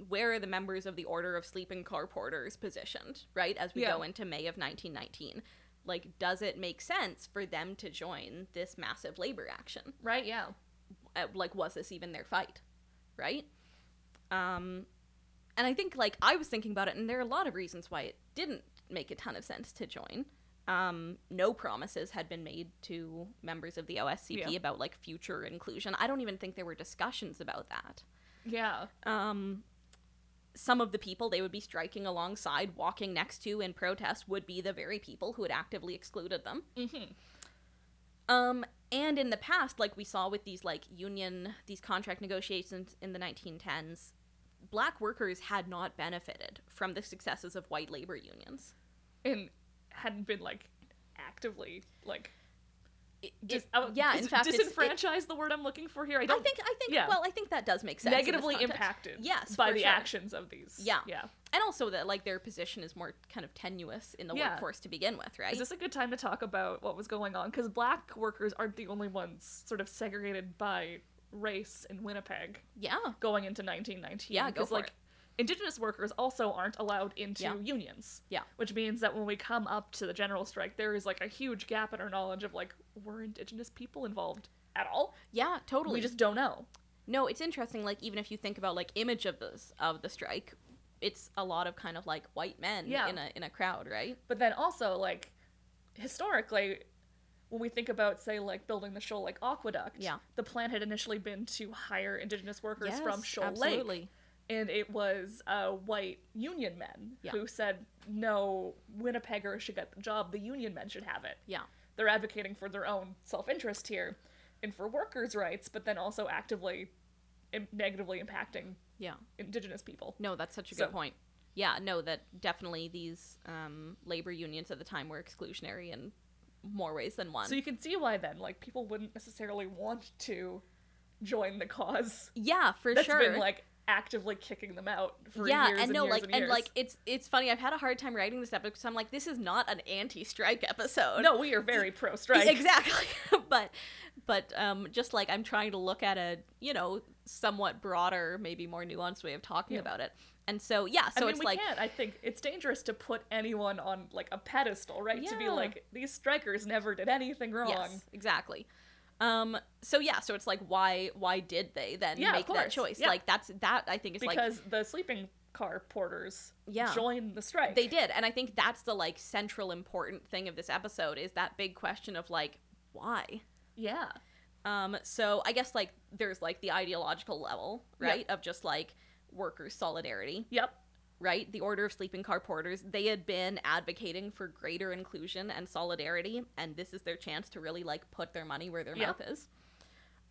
where are the members of the Order of Sleeping Car Porters positioned, right? As we Yeah. go into May of 1919. like does it make sense for them to join this massive labor action Right, yeah. uh, like was this even their fight right um and i think like i was thinking about it and there are a lot of reasons why it didn't make a ton of sense to join um no promises had been made to members of the oscp Yeah. about like future inclusion i don't even think there were discussions about that Yeah. um some of the people they would be striking alongside walking next to in protest would be the very people who had actively excluded them Mm-hmm. um, and in the past, like we saw with these like union, these contract negotiations in the 1910s, black workers had not benefited from the successes of white labor unions. And hadn't been like actively like It- yeah, in fact, it's- it- disenfranchise the word I'm looking for here. I I don't think I think yeah. well, I think that does make sense. negatively impacted Yes, by the sure. actions of these. Yeah. Yeah. and also that like their position is more kind of tenuous in the Yeah. workforce to begin with, right? Is this a good time to talk about what was going on? Because black workers aren't the only ones sort of segregated by race in Winnipeg yeah, going into 1919. Yeah, go for like it. indigenous workers also aren't allowed into Yeah. unions. Yeah. Which means that when we come up to the general strike, there is like a huge gap in our knowledge of like were indigenous people involved at all? yeah, totally. We just don't know. No, it's interesting. Like even if you think about like image of this of the strike, it's a lot of kind of like white men Yeah. in a in a crowd, right? But then also like historically when we think about say like building the Shoal Lake Aqueduct, Yeah. the plan had initially been to hire indigenous workers from Yes, Shoal Lake. absolutely. And it was uh, white union men Yeah. who said, no, Winnipeggers should get the job. The union men should have it. Yeah. They're advocating for their own self interest here and for workers' rights, but then also actively Im- negatively impacting Yeah. indigenous people. No, that's such a good point. Yeah, no, that definitely these um, labor unions at the time were exclusionary in more ways than one. So you can see why then, like, people wouldn't necessarily want to join the cause yeah, for that's sure. been like actively kicking them out for yeah, years and and no, years like, and, and like, it's it's funny. I've had a hard time writing this episode because I'm like, this is not an anti-strike episode. no, we are very <laughs> pro strike. exactly. <laughs> but but um, just like I'm trying to look at a you know somewhat broader, maybe more nuanced way of talking Yeah. about it. And so yeah, so I mean, it's we like can't. I think it's dangerous to put anyone on like a pedestal, right? To be like these strikers never did anything wrong. Yes, exactly. Um. So yeah. So it's like, why? Why did they then Yeah, make that choice? Yeah. Like that's that. I think is like because the sleeping car porters Yeah. joined the strike. they did, and I think that's the like central important thing of this episode is that big question of like why. yeah. Um. So I guess like there's like the ideological level, Yeah. right, of just like workers' solidarity, Yep. right? The Order of Sleeping Car Porters, they had been advocating for greater inclusion and solidarity, and this is their chance to really like put their money where their Yeah. mouth is.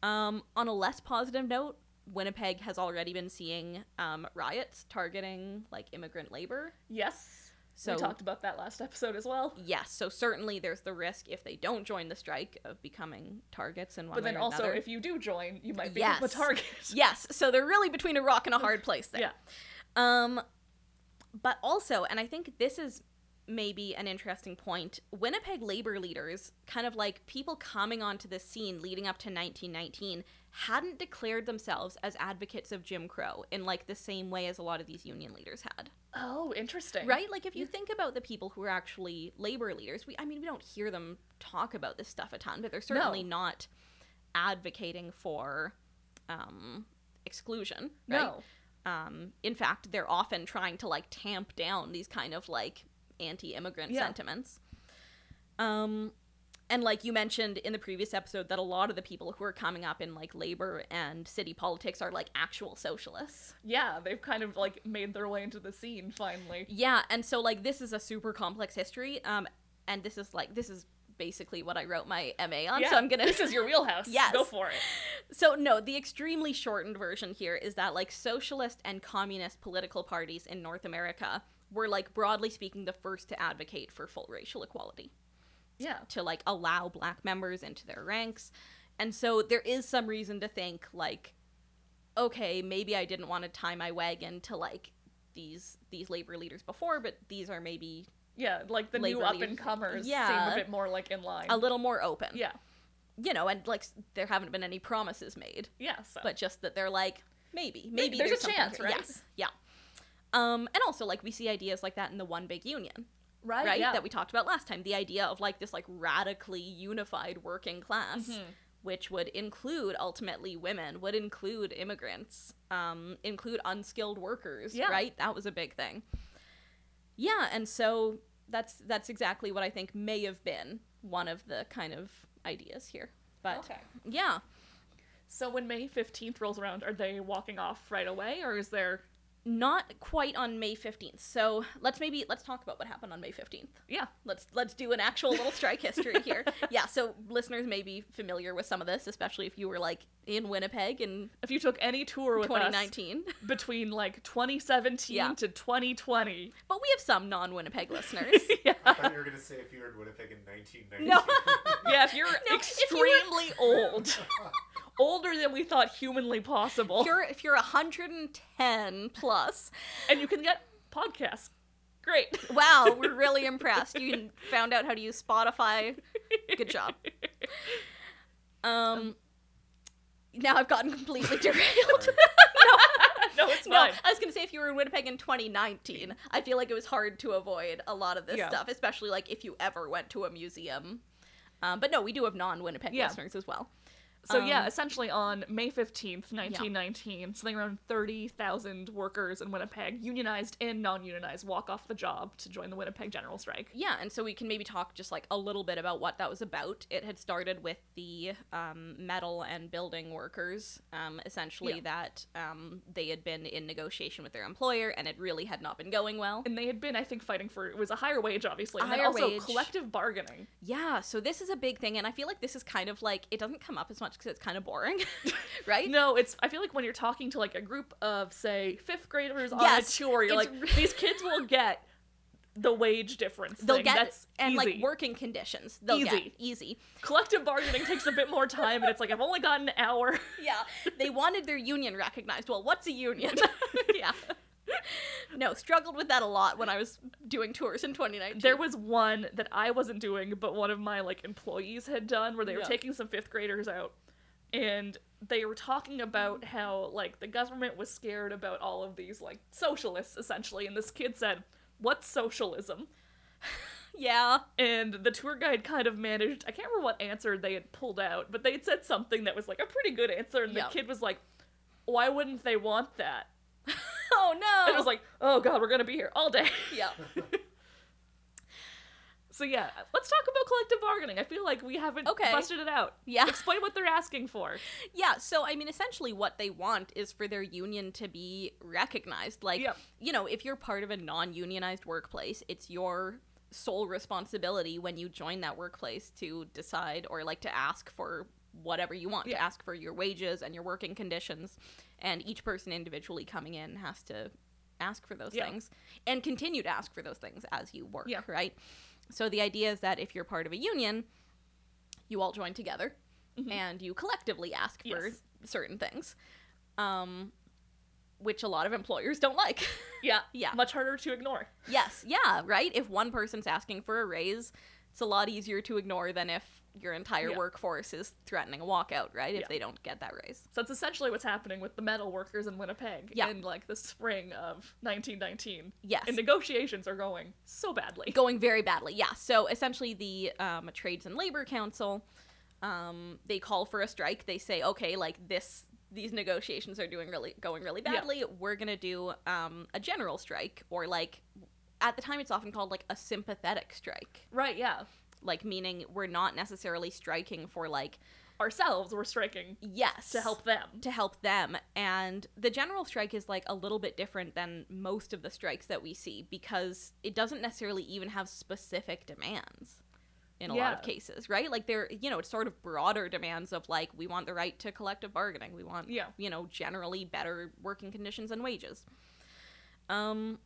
Um, on a less positive note, Winnipeg has already been seeing um, riots targeting like immigrant labor. Yes. So we talked about that last episode as well. yes, so certainly there's the risk if they don't join the strike of becoming targets and one But then also, another. if you do join, you might be Yes. the target. <laughs> yes, so they're really between a rock and a hard place there. Yeah. Um, but also, and I think this is maybe an interesting point, Winnipeg labor leaders, kind of like people coming onto the scene leading up to 1919, hadn't declared themselves as advocates of Jim Crow in like the same way as a lot of these union leaders had. Oh, interesting. Right? Like if you think about the people who are actually labor leaders, we I mean we don't hear them talk about this stuff a ton, but they're certainly not advocating for um exclusion, right? No. um, in fact they're often trying to like tamp down these kind of like anti-immigrant Yeah. sentiments um and like you mentioned in the previous episode that a lot of the people who are coming up in like labor and city politics are like actual socialists Yeah, they've kind of like made their way into the scene finally. yeah and so like this is a super complex history um and this is like this is basically what i wrote my ma on yeah, so i'm gonna This is your wheelhouse. <laughs> Yes. Go for it. So no, the extremely shortened version here is that like socialist and communist political parties in North America were like broadly speaking the first to advocate for full racial equality, Yeah. to like allow black members into their ranks. And so there is some reason to think like okay, maybe I didn't want to tie my wagon to like these these labor leaders before, but these are maybe Yeah, like the new up and comers seem Yeah. a bit more like in line. a little more open. yeah. You know, and like there haven't been any promises made. Yeah. So. but just that they're like maybe maybe there's a chance, here. right? yes yeah um and also like we see ideas like that in the one big union Right, right? yeah. That we talked about last time. The idea of like this like radically unified working class, Mhm. which would include ultimately women, would include immigrants, um, include unskilled workers, Yeah. right? That was a big thing. Yeah, and so that's that's exactly what I think may have been one of the kind of ideas here. But Okay. yeah. So when May 15th rolls around, are they walking off right away or is there Not quite on May 15th. So let's maybe let's talk about what happened on May 15th. Yeah. Let's let's do an actual little strike history here. <laughs> Yeah, so listeners may be familiar with some of this, especially if you were like in Winnipeg and if you took any tour with us 2019. <laughs> between like 2017 Yeah. to 2020. But we have some non-Winnipeg listeners. <laughs> yeah. I thought you were gonna say if you were in Winnipeg in 1990. No. Yeah, if you're if you were- extremely old, older than we thought humanly possible, if you're if you're 110 plus, and you can get podcasts. Great. wow, we're <laughs> really impressed. You found out how to use Spotify. Good job. Um now I've gotten completely <laughs> derailed. Sorry. no, it's No, fine. I was gonna say if you were in Winnipeg in 2019, I feel like it was hard to avoid a lot of this Yeah. stuff, especially like if you ever went to a museum. Um, but no, we do have non-Winnipeg Yeah. listeners as well. So yeah, Um, essentially on May 15th, 1919, something around 30,000 workers in Winnipeg, unionized and non-unionized, walk off the job to join the Winnipeg General Strike. Yeah, and so we can maybe talk just like a little bit about what that was about. It had started with the um, metal and building workers, um, essentially Yeah. that um, they had been in negotiation with their employer, and it really had not been going well. And they had been, I think, fighting for it was a higher wage, obviously, and higher also wage. collective bargaining. Yeah, so this is a big thing, and I feel like this is kind of like it doesn't come up as much because it's kind of boring, <laughs> right? No, it's. I feel like when you're talking to like a group of say fifth graders on Yes, a tour, you're like, these kids will get the wage difference. They'll thing. get That's and like working conditions. They'll get Easy. easy. Collective bargaining takes a bit more time, and it's like I've only got an hour. <laughs> Yeah, they wanted their union recognized. Well, what's a union? <laughs> yeah. No, struggled with that a lot when I was doing tours in 2019. There was one that I wasn't doing, but one of my like employees had done, where they were Yeah. taking some fifth graders out, and they were talking about how like the government was scared about all of these like socialists essentially, and this kid said, "What's socialism?" yeah. And the tour guide kind of managed. I can't remember what answer they had pulled out, but they had said something that was like a pretty good answer, and Yeah. the kid was like, "Why wouldn't they want that?" <laughs> <laughs> Oh no. And it was like, "Oh God, we're gonna be here all day." yeah. <laughs> So yeah, let's talk about collective bargaining. I feel like we haven't Okay. busted it out. Yeah. Explain what they're asking for. Yeah, so I mean essentially what they want is for their union to be recognized. Like, Yep. you know, if you're part of a non-unionized workplace, it's your sole responsibility when you join that workplace to decide or like to ask for whatever you want, to ask for your wages and your working conditions. And each person individually coming in has to ask for those Yeah. things and continue to ask for those things as you work, Yeah. right? So the idea is that if you're part of a union, you all join together Mhm. and you collectively ask for Yes. certain things, um, which a lot of employers don't like. <laughs> Yeah. Yeah. Much harder to ignore. yes, yeah, right. If one person's asking for a raise, it's a lot easier to ignore than if your entire Yeah. workforce is threatening a walkout, right? If Yeah. they don't get that raise. So that's essentially what's happening with the metal workers in Winnipeg Yeah. in like the spring of 1919. Yes. And negotiations are going so badly. going very badly. Yeah. So essentially, the um, Trades and Labor Council, um, they call for a strike. They say, okay, like this, these negotiations are doing really going really badly. We're gonna do um, a general strike, or like at the time, it's often called like a sympathetic strike, Right, yeah. Like meaning we're not necessarily striking for like Ourselves we're striking yes to help them. to help them. And the general strike is like a little bit different than most of the strikes that we see because it doesn't necessarily even have specific demands in a lot of cases, right? Like they're, you know, it's sort of broader demands of like we want the right to collective bargaining. We want, Yeah. you know, generally better working conditions and wages. Um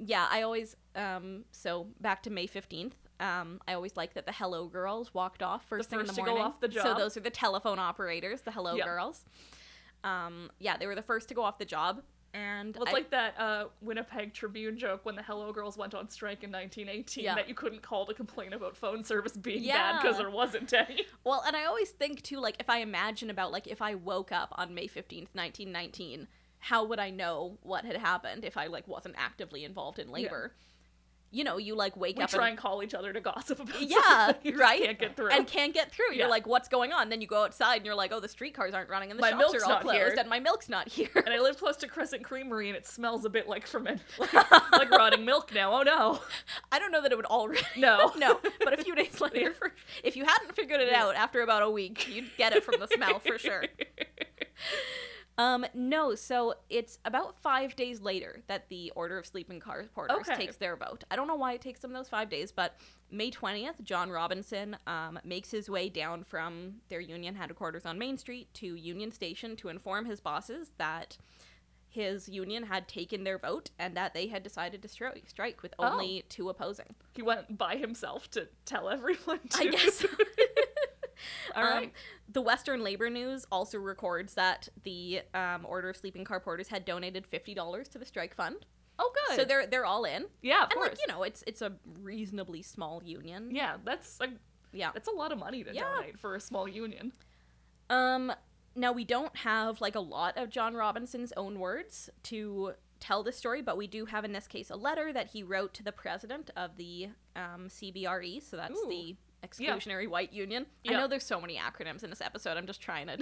yeah, I always um so back to May 15th. Um, I always like that the hello girls walked off first thing in the morning. off the So those are the telephone operators, the hello Yeah. girls. Um, yeah, they were the first to go off the job, and Well, it's I- like that uh, Winnipeg Tribune joke when the Hello Girls went on strike in 1918 Yeah. that you couldn't call to complain about phone service being bad because there wasn't any. well, and I always think too, like if I imagine about like if I woke up on May fifteenth, nineteen nineteen, how would I know what had happened if I like wasn't actively involved in labor? You know, you like wake We up try and, and call each other to gossip about Yeah, <laughs> right? Can't get through. and can't get through. Yeah. You're like, what's going on? Then you go outside and you're like, oh, the streetcars aren't running and the My shops milk's are all not closed here. and my milk's not here. And I live close to Crescent Creamery, and it smells a bit like ferment, <laughs> like, like rotting milk now. Oh no, I don't know that it would already. no, <laughs> no, but a few days later, for, if you hadn't figured it Yeah. out after about a week, you'd get it from the smell for sure. Um, no, so it's about five days later that the Order of Sleeping Car Porters Okay. takes their vote. I don't know why it takes them those five days, but May 20th, John Robinson um, makes his way down from their union headquarters on Main Street to Union Station to inform his bosses that his union had taken their vote and that they had decided to stri- strike with Oh. only two opposing. He went by himself to tell everyone. To. I guess. <laughs> All Um, the Western Labor News also records that the um, Order of Sleeping Car Porters had donated fifty dollars to the strike fund, oh, good. so they're they're all in. yeah, of and course. like you know, it's it's a reasonably small union. yeah, that's a, Yeah. that's a lot of money to Yeah. donate for a small union. Um. Now we don't have like a lot of John Robinson's own words to tell this story, but we do have in this case a letter that he wrote to the president of the um, CBRE. So that's Ooh. the Exclusionary White Union. I know there's so many acronyms in this episode. I'm just trying to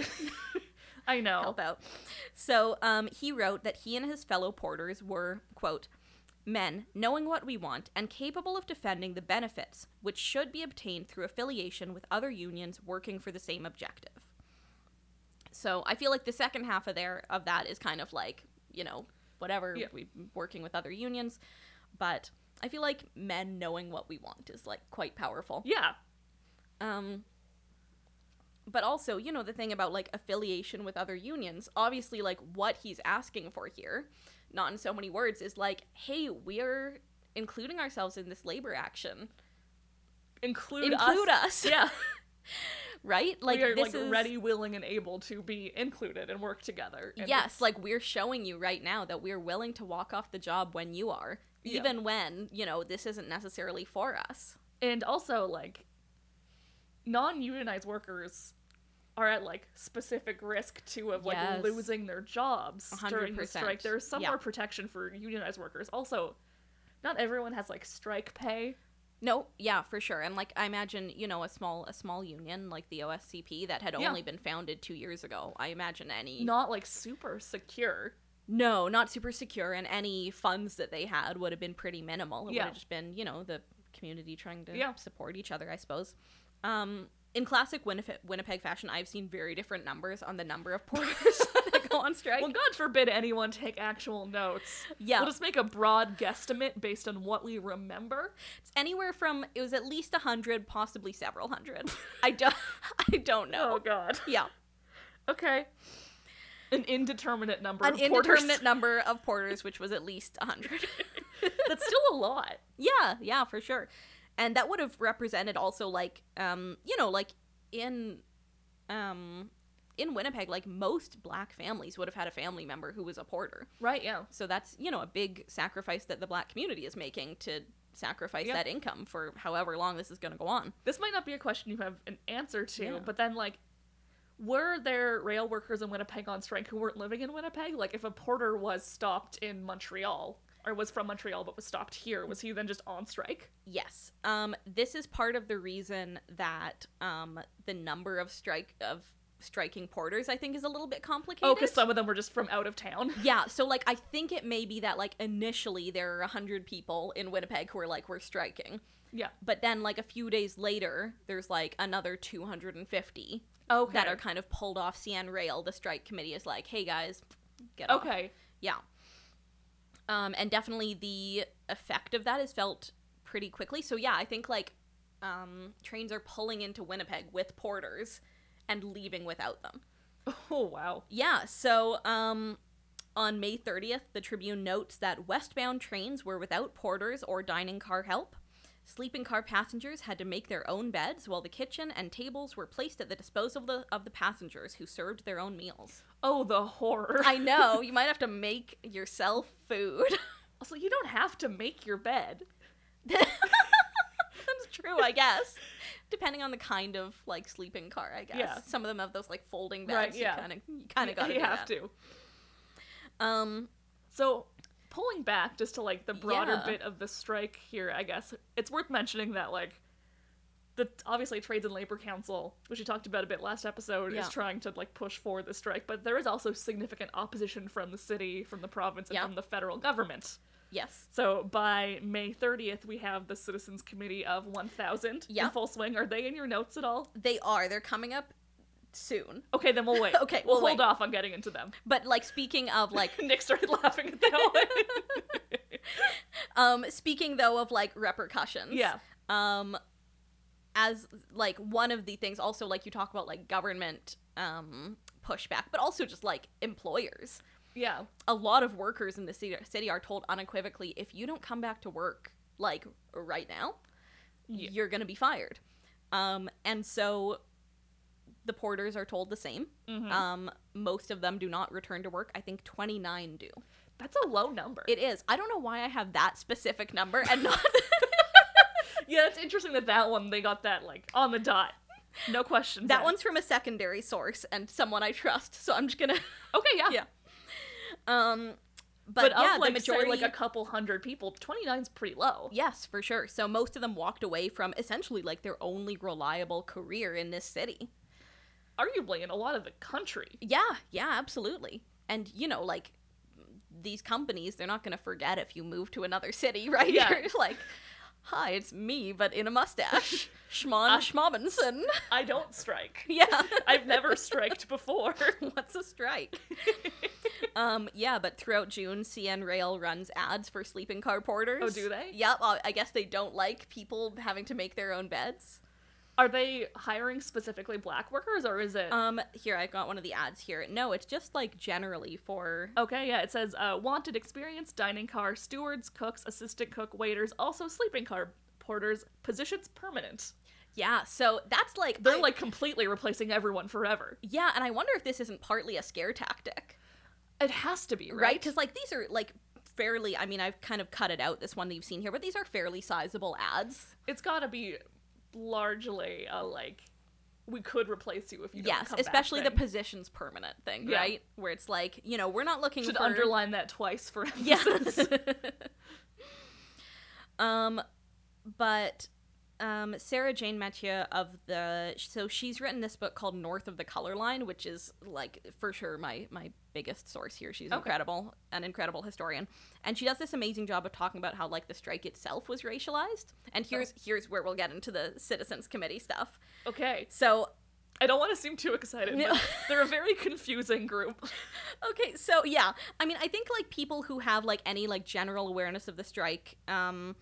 <laughs> I know. help out. So um, he wrote that he and his fellow porters were, quote, men knowing what we want and capable of defending the benefits which should be obtained through affiliation with other unions working for the same objective. So I feel like the second half of there of that is kind of like, you know, whatever Yeah. we working with other unions, but I feel like men knowing what we want is like quite powerful. Yeah. Um, but also, you know, the thing about like affiliation with other unions, obviously, like what he's asking for here, not in so many words, is like, hey, we're including ourselves in this labor action. Include, us. Include us. us. Yeah. <laughs> Right? Like, we are this like is. ready, willing, and able to be included and work together. and Yes, it's- like we're showing you right now that we're willing to walk off the job when you are, Yeah. even when, you know, this isn't necessarily for us. and also like non-unionized workers are at like specific risk too of like Yes. losing their jobs A hundred during the strike. There's some Yeah. more protection for unionized workers. Also, not everyone has like strike pay. No, yeah, for sure. And like I imagine, you know, a small a small union like the OSCP that had Yeah. only been founded 2 years ago. I imagine any Not like super secure. No, not super secure and any funds that they had would have been pretty minimal. It Yeah. would have just been, you know, the community trying to Yeah. support each other, I suppose. Um in classic Winnipeg, Winnipeg fashion, I've seen very different numbers on the number of porters <laughs> that go on strike. Well, God forbid anyone take actual notes. Yeah. We'll just make a broad guesstimate based on what we remember. It's anywhere from it was at least a hundred, possibly several hundred. I don't, <laughs> I don't know. Oh God. Yeah, Okay. An indeterminate number an of porters. indeterminate number of porters, which was at least a hundred. <laughs> That's still a lot. yeah, yeah, for sure. And that would have represented also like, um, you know, like in, um, in Winnipeg, like most black families would have had a family member who was a porter. Right. Yeah. So that's you know a big sacrifice that the black community is making to sacrifice Yeah. that income for however long this is going to go on. this might not be a question you have an answer to, Yeah. but then like were there rail workers in Winnipeg on strike who weren't living in Winnipeg? Like if a porter was stopped in Montreal or was from Montreal but was stopped here, was he then just on strike? Yes. Um, this is part of the reason that um, the number of strike of striking porters I think is a little bit complicated. Oh, because some of them were just from out of town. <laughs> yeah, so like I think it may be that like initially there are a hundred people in Winnipeg who are like we're striking, Yeah. but then like a few days later there's like another two hundred and fifty Okay. that are kind of pulled off CN Rail. The strike committee is like, hey guys, get off. okay. Yeah. Um, and definitely the effect of that is felt pretty quickly. So yeah, I think like um, trains are pulling into Winnipeg with porters and leaving without them. <laughs> Oh wow. Yeah. So um, on May 30th, the Tribune notes that westbound trains were without porters or dining car help. Sleeping car passengers had to make their own beds, while the kitchen and tables were placed at the disposal of the, of the passengers who served their own meals. Oh, the horror. I know, <laughs> you might have to make yourself food. <laughs> also, you don't have to make your bed. <laughs> That's true, I guess. Depending on the kind of like sleeping car, I guess. Yeah. Some of them have those like folding beds. Right, yeah. You kind of, you kind of got you to have to. Um, So, pulling back just to like the broader Yeah. bit of the strike here, I guess it's worth mentioning that like the obviously Trades and Labor Council, which we talked about a bit last episode, Yeah. is trying to like push for the strike, but there is also significant opposition from the city, from the province, and Yeah. from the federal government. Yes. So by May 30th, we have the Citizens Committee of 1,000 Yeah. in full swing. Are they in your notes at all? They are. They're coming up soon. Okay, then we'll wait. <laughs> Okay, we'll, we'll hold wait. off on getting into them. But like speaking of like <laughs> Nick started laughing at that one. <laughs> um speaking though of like repercussions. yeah. um as like one of the things also like you talk about like government um pushback but also just like employers Yeah. a lot of workers in the city, city are told unequivocally if you don't come back to work like right now Yeah. you're going to be fired um and so the porters are told the same Mhm. um most of them do not return to work i think 29 do That's a low number. it is i don't know why i have that specific number and not <laughs> yeah, it's interesting that that one, they got that, like, on the dot. No questions. that one's from a secondary source and someone i trust so i'm just gonna <laughs> Okay, yeah. yeah. Um, but, But, yeah, of, like, the majority. say, like, a couple hundred people, 29's pretty low. yes, for sure. So most of them walked away from essentially like their only reliable career in this city. Arguably in a lot of the country. Yeah, yeah, absolutely. And you know, like these companies, they're not going to forget if you move to another city, <laughs> right? Yeah. You're like, hi, it's me, but in a mustache, <laughs> Schmon Schmobinson. I don't strike. <laughs> yeah, I've never striked before. What's a strike? um, yeah, but throughout June, CN Rail runs ads for sleeping car porters. Oh, do they? Yep. I guess they don't like people having to make their own beds. Are they hiring specifically black workers or is it Um, here I got one of the ads here. No, it's just like generally for. Okay, yeah, it says uh, wanted experienced dining car stewards, cooks, assistant cook, waiters, also sleeping car porters, positions permanent. Yeah, so that's like They're I- like completely replacing everyone forever. Yeah, and I wonder if this isn't partly a scare tactic, It has to be, right? right? Because like these are like fairly. I mean, I've kind of cut it out this one that you've seen here, but these are fairly sizable ads. it's got to be largely a like we could replace you if you don't yes, especially the positions permanent thing, Yeah. right? Where it's like you know we're not looking should for underline that twice for <laughs> Yes. <laughs> um, but um, Sarah Jane Mathieu of the so she's written this book called North of the Color Line, which is like for sure my my biggest source here. She's Okay. incredible, an incredible historian, and she does this amazing job of talking about how like the strike itself was racialized. And here's Oh. here's where we'll get into the Citizens Committee stuff. okay, So I don't want to seem too excited, No. but <laughs> they're a very confusing group. <laughs> okay so yeah i mean i think like people who have like any like general awareness of the strike um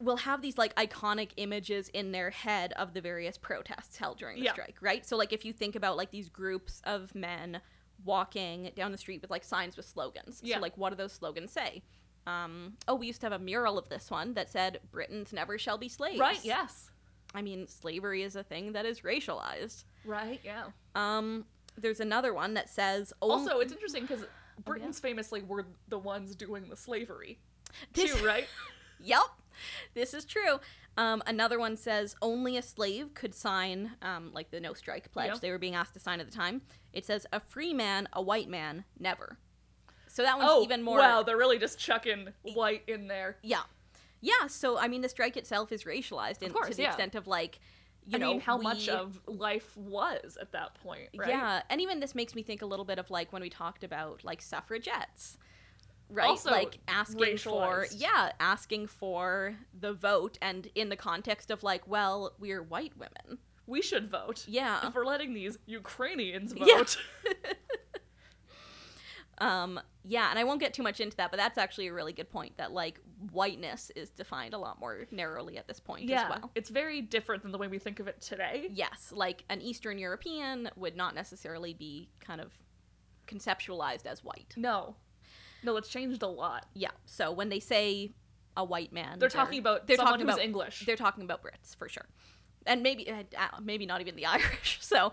will have these like iconic images in their head of the various protests held during the Yeah. strike right so like if you think about like these groups of men walking down the street with like signs with slogans Yeah. so like what do those slogans say um oh we used to have a mural of this one that said britons never shall be slaves Right? Yes. i mean slavery is a thing that is racialized Right. Yeah. um there's another one that says "Oh, Also, it's interesting because Britons famously were the ones doing the slavery This- too, right? <laughs> Yep, <laughs> this is true. Um, another one says only a slave could sign, um, like the no strike pledge they were being asked to sign at the time. It says a free man, a white man, never. So that one's oh, even more. wow! They're really just chucking white in there. Yeah, yeah. So I mean, the strike itself is racialized in, course, to the yeah. extent of like, you I know, mean, how much of life was at that point, right? Yeah, and even this makes me think a little bit of like when we talked about like suffragettes. Right? Also like asking for yeah, asking for the vote and in the context of like, well, we're white women. We should vote. Yeah. If we're letting these Ukrainians Yeah. vote. <laughs> Um yeah, and I won't get too much into that, but that's actually a really good point that like whiteness is defined a lot more narrowly at this point yeah. as well. It's very different than the way we think of it today. Yes, like an Eastern European would not necessarily be kind of conceptualized as white. No. No, it's changed a lot. Yeah. So when they say a white man, They're talking about they're someone talking who's about English. They're talking about Brits for sure, and maybe uh, uh, maybe not even the <laughs> Irish. So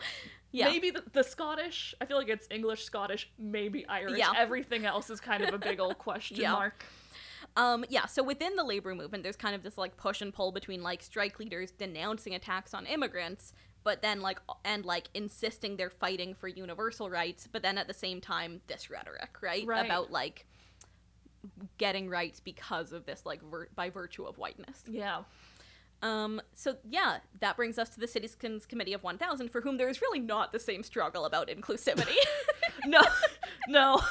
yeah, Maybe the, the Scottish. I feel like it's English, Scottish, maybe Irish. Yeah. Everything else is kind of a big old <laughs> question Yeah. mark. um, yeah. So within the labor movement, there's kind of this like push and pull between like strike leaders denouncing attacks on immigrants, but then like and like insisting they're fighting for universal rights, but then at the same time this rhetoric, right, Right. about like getting rights because of this, like vir- by virtue of whiteness. Yeah. Um, so yeah, that brings us to the Citizens Committee of 1000, for whom there is really not the same struggle about inclusivity. <laughs> No, no,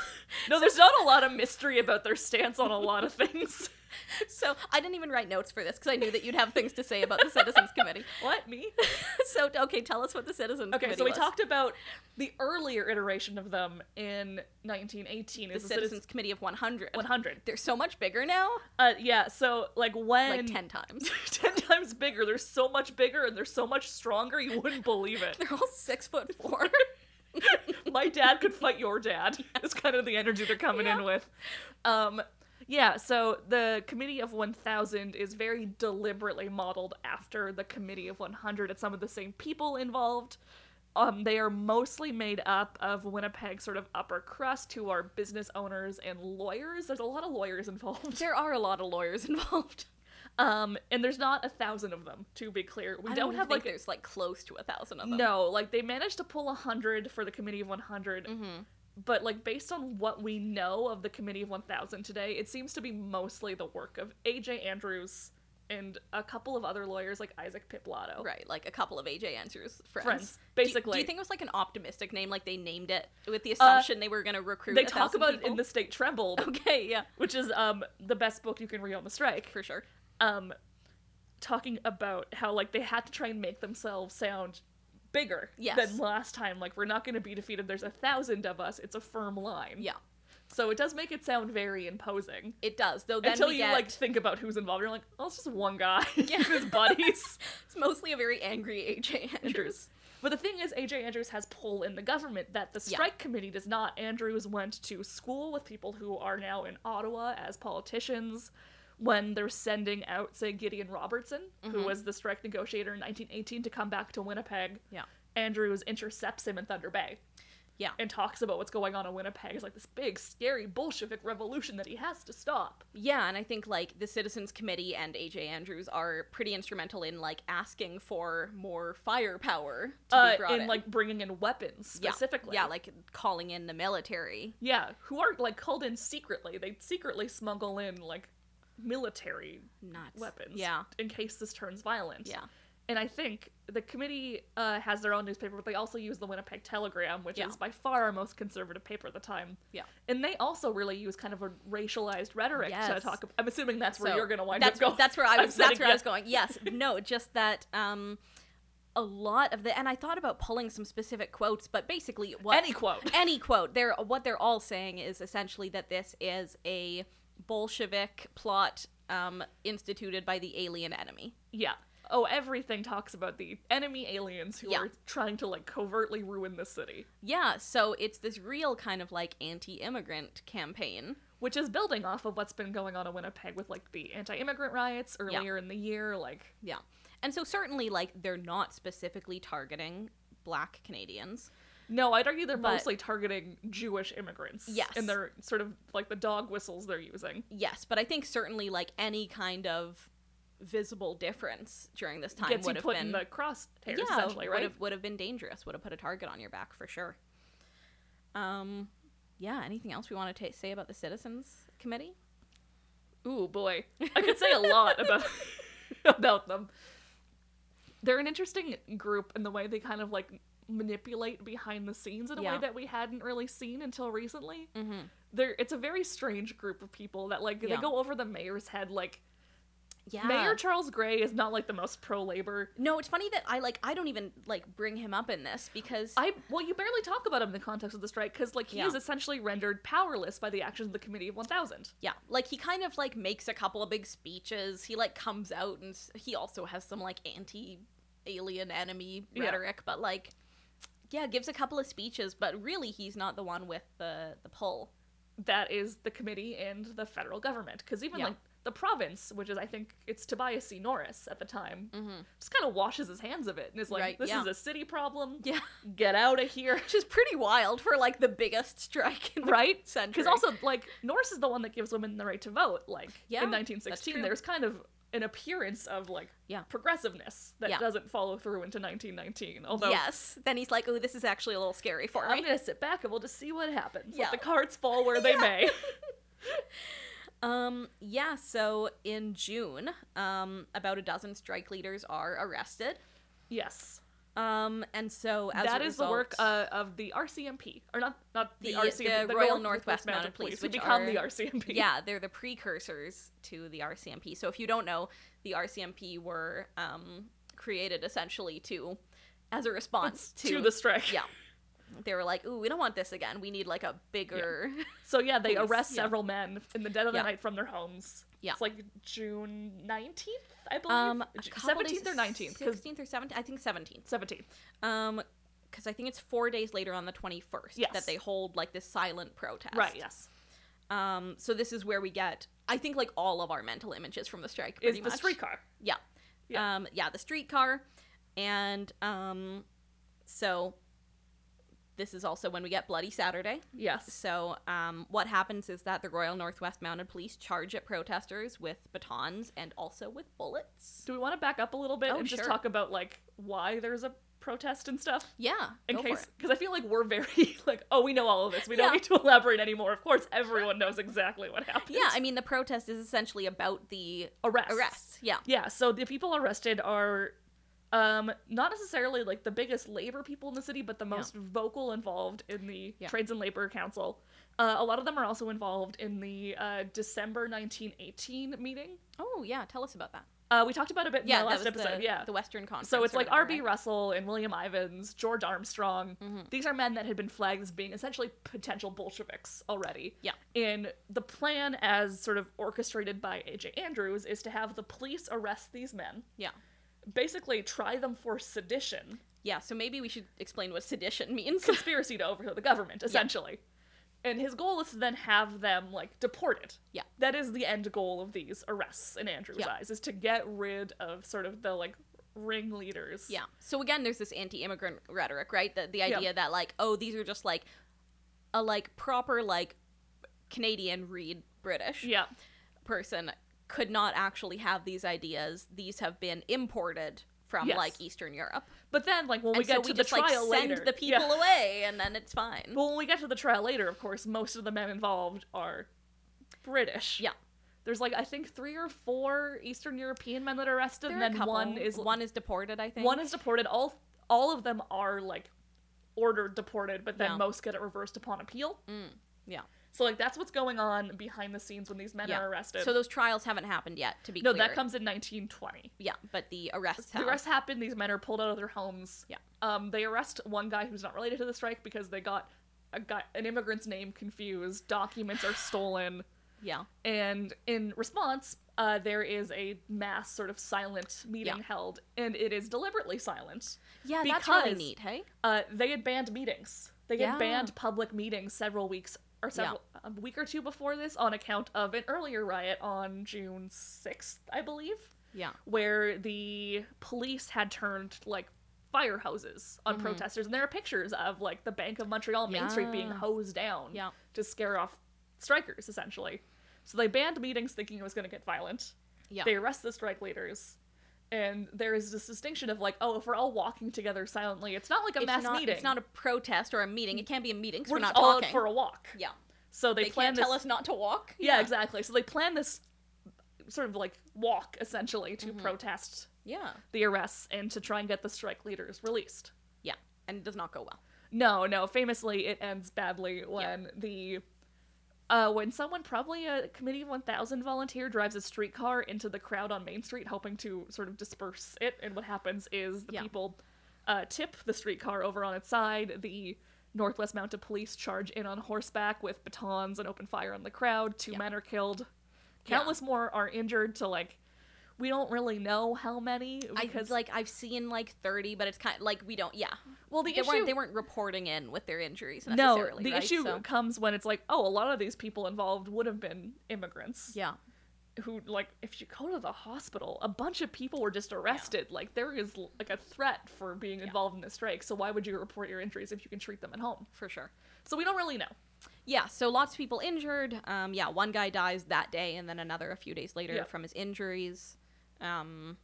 no. There's not a lot of mystery about their stance on a lot of things. <laughs> so I didn't even write notes for this because I knew that you'd have things to say about the Citizens Committee. <laughs> What me? <laughs> so okay, tell us what the Citizens Okay, Committee Okay, so we was. talked about the earlier iteration of them in 1918. the Is the Citizens Committee of 100. 100. They're so much bigger now, Uh, yeah. So like when like 10 times. <laughs> 10 times bigger. They're so much bigger and they're so much stronger. You wouldn't believe it. They're all six foot four. My dad could fight your dad. Is kind of the energy they're coming in with. Um, yeah. So the Committee of 1000 is very deliberately modeled after the Committee of 100. It's some of the same people involved. Um, they are mostly made up of Winnipeg sort of upper crust who are business owners and lawyers. There's a lot of lawyers involved. there are a lot of lawyers <laughs> involved. Um, and there's not a thousand of them, to be clear. We I don't have think like there's like close to a thousand of them. no, like they managed to pull a hundred for the Committee of 100, Mhm. But like based on what we know of the Committee of 1000 today, it seems to be mostly the work of AJ Andrews and a couple of other lawyers like Isaac Pitblado. Right, like a couple of AJ andrews friends. Friends, basically. Do you, think it was like an optimistic name, like they named it with the assumption they were going to recruit? they talk about it in The State Trembled, <laughs> Okay, yeah, which is um the best book you can read on the strike. for sure. um talking about how like they had to try and make themselves sound bigger Yes. than last time like we're not going to be defeated there's a thousand of us it's a firm line Yeah, so it does make it sound very imposing it does. Though then until you get, like think about who's involved you're like oh it's just one guy Yeah. <laughs> his buddies <laughs> it's mostly a very angry AJ Andrews. but the thing is aj andrews has pull in the government that the Yeah. strike committee does not andrews went to school with people who are now in ottawa as politicians when they're sending out, say, Gideon Robertson, who Mhm. was the strike negotiator in 1918, to come back to Winnipeg. Yeah. Andrews intercepts him in Thunder Bay. Yeah. And talks about what's going on in Winnipeg. It's like this big, scary Bolshevik revolution that he has to stop. Yeah, and I think like the Citizens Committee and AJ Andrews are pretty instrumental in like asking for more firepower to Uh, be brought in. like bringing in weapons Yeah. specifically. Yeah, like calling in the military. Yeah, who are like called in secretly. They secretly smuggle in like military Nuts. weapons. Yeah. In case this turns violent. Yeah. And I think the committee uh, has their own newspaper, but they also use the Winnipeg Telegram, which Yeah. is by far our most conservative paper at the time. Yeah. And they also really use kind of a racialized rhetoric to Yes. talk. I'm assuming that's where So, you're going to wind that's, up going. That's where I <laughs> was. That's where I was going. Yes. No. <laughs> Just that. Um, a lot of the and I thought about pulling some specific quotes, but basically what Any quote. <laughs> any quote they're what they're all saying is essentially that this is a Bolshevik plot um, instituted by the alien enemy. Yeah. Oh, everything talks about the enemy aliens who Yeah. are trying to like covertly ruin the city, Yeah, so it's this real kind of like anti-immigrant campaign. which is building off of what's been going on in Winnipeg with like the anti-immigrant riots earlier in the year. Like, Yeah. And so certainly like they're not specifically targeting black Canadians. No, I'd argue they're But- mostly targeting Jewish immigrants. Yes. and they're sort of like the dog whistles they're using. Yes, but I think certainly like any kind of visible difference during this time Gets would you have put been in the crosshairs, yeah, essentially, would right? have would have been dangerous. Would have put a target on your back for sure. Um, yeah. Anything else we want to ta say about the Citizens Committee? Ooh boy, <laughs> I could say a lot about <laughs> about them. They're an interesting group in the way they kind of like manipulate behind the scenes in a Yeah. way that we hadn't really seen until recently. Mm-hmm. They're it's a very strange group of people that like Yeah. they go over the mayor's head like Yeah. Mayor Charles Gray is not like the most pro labor. No, it's funny that I like I don't even like bring him up in this because I well, you barely talk about him in the context of the strike because like he Yeah. is essentially rendered powerless by the actions of the Committee of One Thousand. yeah, like he kind of like makes a couple of big speeches. He like comes out and he also has some like anti-alien enemy Yeah. rhetoric, but like yeah, gives a couple of speeches, but really he's not the one with the the pull. That is the committee and the federal government because even Yeah. like the province, which is I think it's Tobias C. Norris at the time, Mm-hmm. just kind of washes his hands of it and is like, Right, "This yeah. is a city problem. Yeah, Get out of here." which is pretty wild for like the biggest strike in the Right? century. Because also, like, Norris is the one that gives women the right to vote. Like, Yeah, in 1916, there's kind of an appearance of, like, Yeah. progressiveness that Yeah. doesn't follow through into 1919. Although, yes, then he's like, "Oh, this is actually a little scary for me. I'm to sit back and we'll just see what happens. Yeah. Let the cards fall where they <laughs> may. <laughs> Um, yeah, so in June, um, about a dozen strike leaders are arrested. Yes. Um, and so as that is the work uh, of the RCMP, or not not the, The- RCMP, the Royal Northwest Mounted Police, who which become are- the RCMP. <laughs> yeah, they're the precursors to the RCMP. So if you don't know, the RCMP were um, created essentially to, as a response <laughs> to, to the strike. <laughs> yeah. They were like, "Ooh, we don't want this again. We need like a bigger." So yeah, they Police, arrest yeah. several men in the dead of the Yeah. night from their homes. Yeah. It's like June nineteenth, I believe. Um, Seventeenth days- or nineteenth? 16th or 17th. I think 17th. seventeenth. Um, because I think it's four days later on the 21st Yes. that they hold like this silent protest. Right. Yes. Um, so this is where we get, I think, like all of our mental images from the strike. Is Pretty the much. streetcar? Yeah. Yeah. Um, yeah, the streetcar. And um, so this is also when we get Bloody Saturday. Yes. So um, what happens is that the Royal Northwest Mounted Police charge at protesters with batons and also with bullets. Do we want to back up a little bit Oh, and just talk about like why there's a protest and stuff? Yeah. In case, because I feel like we're very <laughs> like, oh, we know all of this. We don't need to elaborate anymore. Of course, everyone knows exactly what happened. Yeah, I mean the protest is essentially about the arrests. arrests. Yeah. Yeah, so the people arrested are um not necessarily like the biggest labor people in the city, but the Yeah. most vocal involved in the Yeah. Trades and Labor Council. Uh, a lot of them are also involved in the uh, December 1918 meeting. Oh yeah, tell us about that. Uh, we talked about it a bit in Yeah, the last episode. the, yeah. the Western Conference. So it's like R.B. right? Russell and William Ivens, George Armstrong. Mhm. These are men that had been flagged as being essentially potential Bolsheviks already. Yeah. And the plan, as sort of orchestrated by A.J. Andrews, is to have the police arrest these men, Yeah. Basically try them for sedition, Yeah, so maybe we should explain what sedition means. conspiracy to overthrow the government, <laughs> essentially. And his goal is to then have them like deported. Yeah. That is the end goal of these arrests in Andrews' Yeah. eyes, is to get rid of sort of the like ringleaders. Yeah. So again, there's this anti-immigrant rhetoric, right? The the Yeah. idea that like, oh, these are just like a like proper like Canadian read British Yeah. person could not actually have these ideas. These have been imported from Yes. like Eastern Europe. But then, like, when we and so get we to the just like trial send the people yeah. away and then it's fine. Well, when we get to the trial later, of course, most of the men involved are British. Yeah. There's like I think three or four Eastern European men that are arrested, There and then one is one is deported, I think. one is deported. All all of them are like ordered deported, but then Yeah. most get it reversed upon appeal. Mm, yeah. So like that's what's going on behind the scenes when these men Yeah. are arrested. So those trials haven't happened yet, to be clear. no, clear. that comes in 1920. Yeah, but the arrests The arrests happen. These men are pulled out of their homes. Yeah. Um, they arrest one guy who's not related to the strike because they got a guy, an immigrant's name confused. Documents are stolen, <sighs> Yeah. and in response, uh, there is a mass sort of silent meeting Yeah. held, and it is deliberately silent. Yeah, that's really Because- neat, hey? Uh, they had banned meetings. They had Yeah. banned public meetings several weeks or several a week or two before this on account of an earlier riot on June sixth, I believe Yeah. where the police had turned like fire hoses on Mhm. protesters and there are pictures of like the bank of montreal main street being hosed down Yeah. to scare off strikers essentially so they banned meetings thinking it was going to get violent Yeah. they arrest the strike leaders and there is this distinction of like oh if we're all walking together silently it's not like a it's mass not, meeting It's not a protest or a meeting. It can't be a meeting 'cause we're, we're, not all talking. for a walk yeah. so they, They, plan can't this tell us not to walk. yeah exactly so they plan this sort of like walk essentially to Mhm. protest Yeah. the arrests and to try and get the strike leaders released. Yeah. And it does not go well. No, no, famously it ends badly when the uh when someone probably a committee of 1000 volunteer drives a streetcar into the crowd on Main Street hoping to sort of disperse it and what happens is the Yeah. people uh tip the streetcar over on its side, the Northwest Mounted Police charge in on horseback with batons and open fire on the crowd. Two Yeah. men are killed. Yeah. Countless more are injured to like we don't really know how many because I like I've seen like 30, but it's kind of like we don't yeah. well the They issue weren't they weren't reporting in with their injuries No, the right? issue So- comes when it's like, oh, a lot of these people involved would have been immigrants yeah. who, like, if you go to the hospital, a bunch of people were just arrested. Like, there is like a threat for being involved in the strike. So why would you report your injuries if you can treat them at home? For sure. So we don't really know. Yeah, so lots of people injured. Um, yeah, one guy dies that day, and then another a few days later Yeah. from his injuries. Um,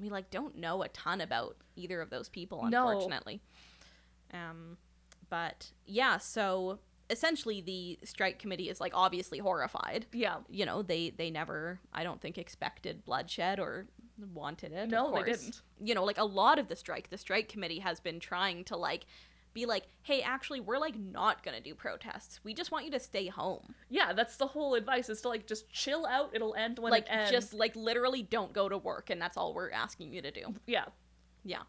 we like don't know a ton about either of those people, unfortunately. No. Um, but yeah, so essentially the strike committee is like obviously horrified. Yeah. You know, they they never I don't think expected bloodshed or wanted it. of No, they didn't. You know, like a lot of the strike, the strike committee has been trying to like be like, "Hey, actually, we're like not to do protests. We just want you to stay home." Yeah, that's the whole advice is to like just chill out. It'll end when like it ends. just like literally don't go to work and that's all we're asking you to do. yeah. Yeah.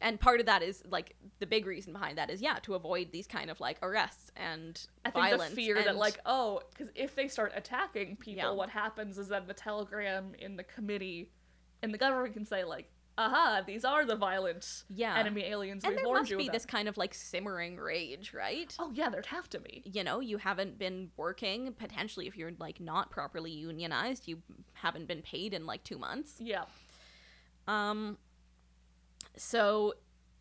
And part of that is like the big reason behind that is yeah to avoid these kind of like arrests and I think violence the fear that like oh because if they start attacking people, Yeah. what happens is that the telegram in the committee and the government can say like, aha, these are the violent Yeah. enemy aliens and we there warned must you be about. this kind of like simmering rage, right? Oh yeah, there'd have to be. You know, you haven't been working potentially if you're like not properly unionized, you haven't been paid in like 2 months. Yeah. Um so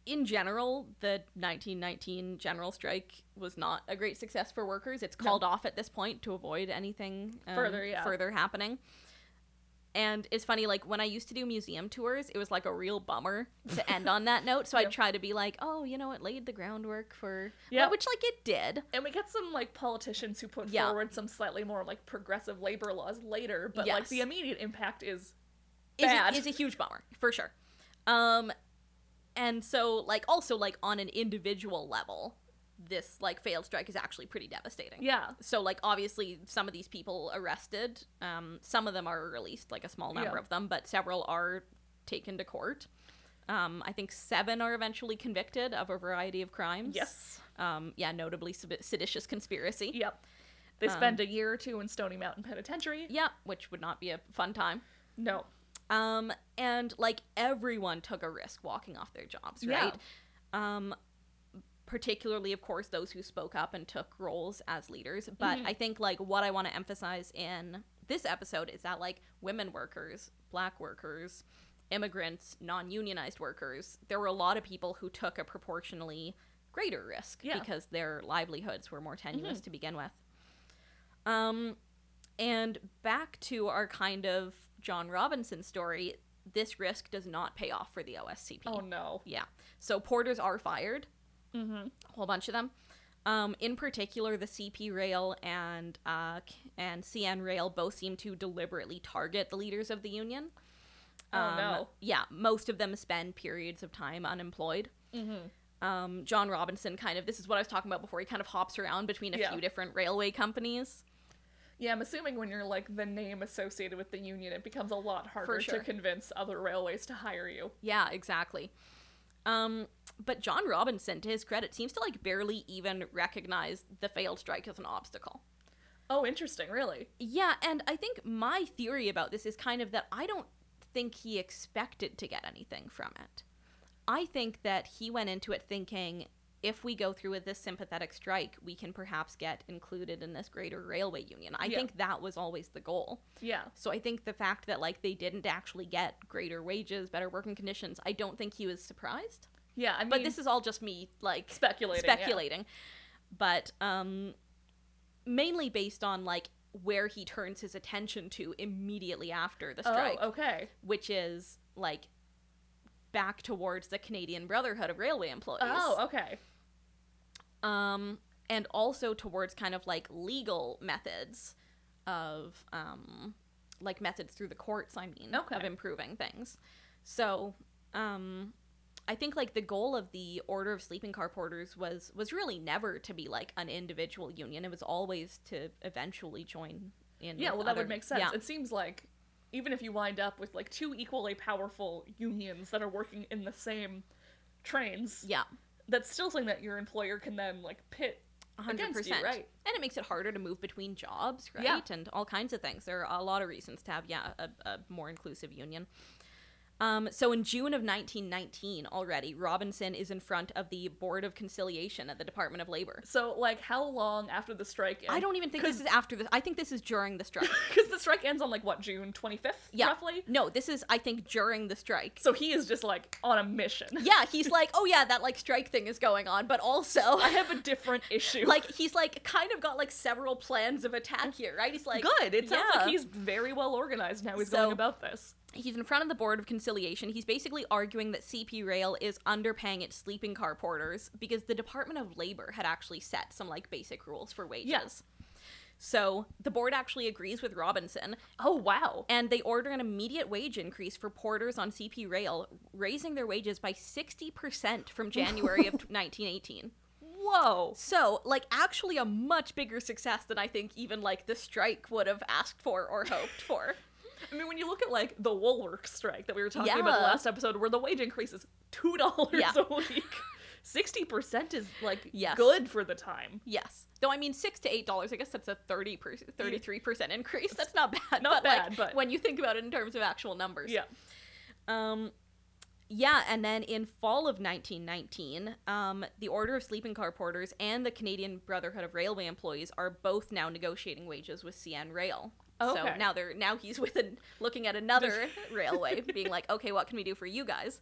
in general, the 1919 general strike was not a great success for workers. It's No. called off at this point to avoid anything um, Further, yeah. further happening. And it's funny, like when I used to do museum tours, it was like a real bummer to end on that <laughs> note. So. I'd try to be like, "Oh, you know, it laid the groundwork for Yeah. well, which like it did." And we get some like politicians who put Yeah. forward some slightly more like progressive labor laws later, but like the immediate impact is is a, is a huge bummer for sure. Um, and so like also like on an individual level, this like failed strike is actually pretty devastating. yeah. So like obviously some of these people arrested, um, some of them are released, like a small number Yeah. of them, but several are taken to court. Um, I think seven are eventually convicted of a variety of crimes. Yes. Um, yeah, notably sed- seditious conspiracy. Yep. They Um, spend a year or two in Stony Mountain Penitentiary. Yeah, which would not be a fun time. No. Um, and like everyone took a risk walking off their jobs, right? Um, particularly, of course, those who spoke up and took roles as leaders. But Mhm. I think like what I want to emphasize in this episode is that like women workers, black workers, immigrants, non-unionized workers, there were a lot of people who took a proportionally greater risk Yeah. because their livelihoods were more tenuous to begin with. Um, and back to our kind of John Robinson story, this risk does not pay off for the OSCP. Oh no. Yeah. So porters are fired, Mm-hmm. a whole bunch of them. Um, in particular, the CP Rail and uh, and CN Rail both seem to deliberately target the leaders of the union. Oh, no. Yeah, most of them spend periods of time unemployed. Mm-hmm. Um, John Robinson kind of this is what I was talking about before. He kind of hops around between a Yeah. few different railway companies. Yeah, I'm assuming when you're like the name associated with the union, it becomes a lot harder sure. to convince other railways to hire you. Yeah, exactly. Um, but John Robinson, to his credit, seems to like barely even recognize the failed strike as an obstacle. Oh, interesting, really. Yeah, and I think my theory about this is kind of that I don't think he expected to get anything from it. I think that he went into it thinking if we go through with this sympathetic strike, we can perhaps get included in this greater railway union. I Yeah. think that was always the goal. Yeah. So I think the fact that like they didn't actually get greater wages, better working conditions, I don't think he was surprised. Yeah, I mean, But this is all just me like speculating. yeah. speculating. But um mainly based on like where he turns his attention to immediately after the strike, Oh, okay. which is like back towards the Canadian Brotherhood of Railway Employees. Oh, okay. Um and also towards kind of like legal methods of um like methods through the courts, I mean, Okay. of improving things. So, um I think like the goal of the Order of Sleeping Car Porters was was really never to be like an individual union. It was always to eventually join in. Yeah, well, that other- would make sense. Yeah. It seems like even if you wind up with like two equally powerful unions that are working in the same trains, yeah, that's still something that your employer can then like pit hundred against you, percent. right? And it makes it harder to move between jobs, right? Yeah. And all kinds of things. There are a lot of reasons to have yeah a, a more inclusive union. Um, so in June of 1919 already, Robinson is in front of the Board of Conciliation at the Department of Labor. So, like, how long after the strike? I don't even think this is after this. I think this is during the strike. <laughs> because the strike ends on like what June twenty fifth, Yeah. roughly. No, this is I think during the strike. So he is just like on a mission. <laughs> Yeah, he's like, oh yeah, that like strike thing is going on, but also <laughs> I have a different issue. like he's like kind of got like several plans of attack here, right? He's like good. It sounds yeah. like he's very well organized now he's So- going about this. he's in front of the board of reconciliation, he's basically arguing that CP Rail is underpaying its sleeping car porters because the Department of Labor had actually set some like basic rules for wages. Yes. So the board actually agrees with Robinson, Oh wow. and they order an immediate wage increase for porters on CP Rail, raising their wages by 60% from January of <laughs> 1918. Whoa. So, like, actually a much bigger success than I think even, like, the strike would have asked for or hoped for. I mean, when you look at like the Woolworth strike that we were talking about the last episode, where the wage increase is two dollars Yeah. a week, sixty percent is like Yes. good for the time. Yes. Though, I mean, 6 to $8, I guess that's a 30 per- 33% increase. That's not bad. Not but, like, bad, but- when you think about it in terms of actual numbers. Yeah. Um, yeah, and then in fall of 1919, um, the Order of Sleeping Car Porters and the Canadian Brotherhood of Railway Employees are both now negotiating wages with CN Rail. So now they're now he's <laughs> with an, looking at another <laughs> railway, being like, okay, what can we do for you guys?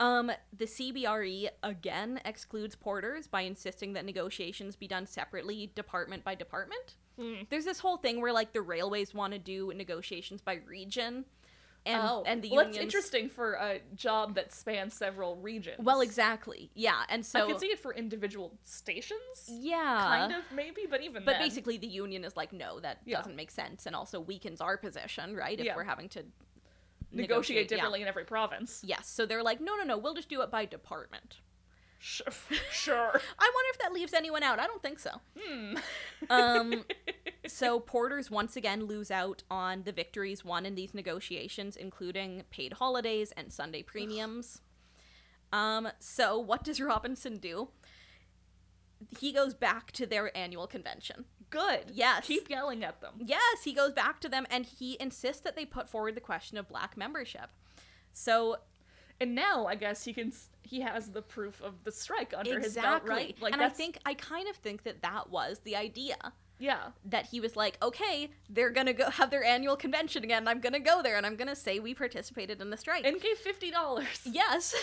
Um, the CBRE again excludes porters by insisting that negotiations be done separately, department by department. Hmm. There's this whole thing where like the railways want to do negotiations by region, and oh, and the well, unions. that's interesting for a job that spans several regions. Well, exactly. Yeah, and so I can see it for individual stations, yeah, kind of maybe, but even But then. basically, the union is like, no, that Yeah. doesn't make sense, and also weakens our position, right? If Yeah. we're having to negotiate yeah. differently in every province. Yes, so they're like, no, no, no, we'll just do it by department. Sure. <laughs> I wonder if that leaves anyone out. I don't think so. Hmm. Um, <laughs> so porters once again lose out on the victories won in these negotiations, including paid holidays and Sunday premiums. Um, so what does Robinson do? He goes back to their annual convention. Good. Yes. Keep yelling at them. Yes, he goes back to them and he insists that they put forward the question of black membership. So And now I guess he can. He has the proof of the strike under his belt, right? Like and I think I kind of think that that was the idea. yeah. that he was like, okay, they're gonna go <laughs> have their annual convention again. I'm gonna go there and I'm gonna say we participated in the strike. And gave fifty dollars. <laughs> yes.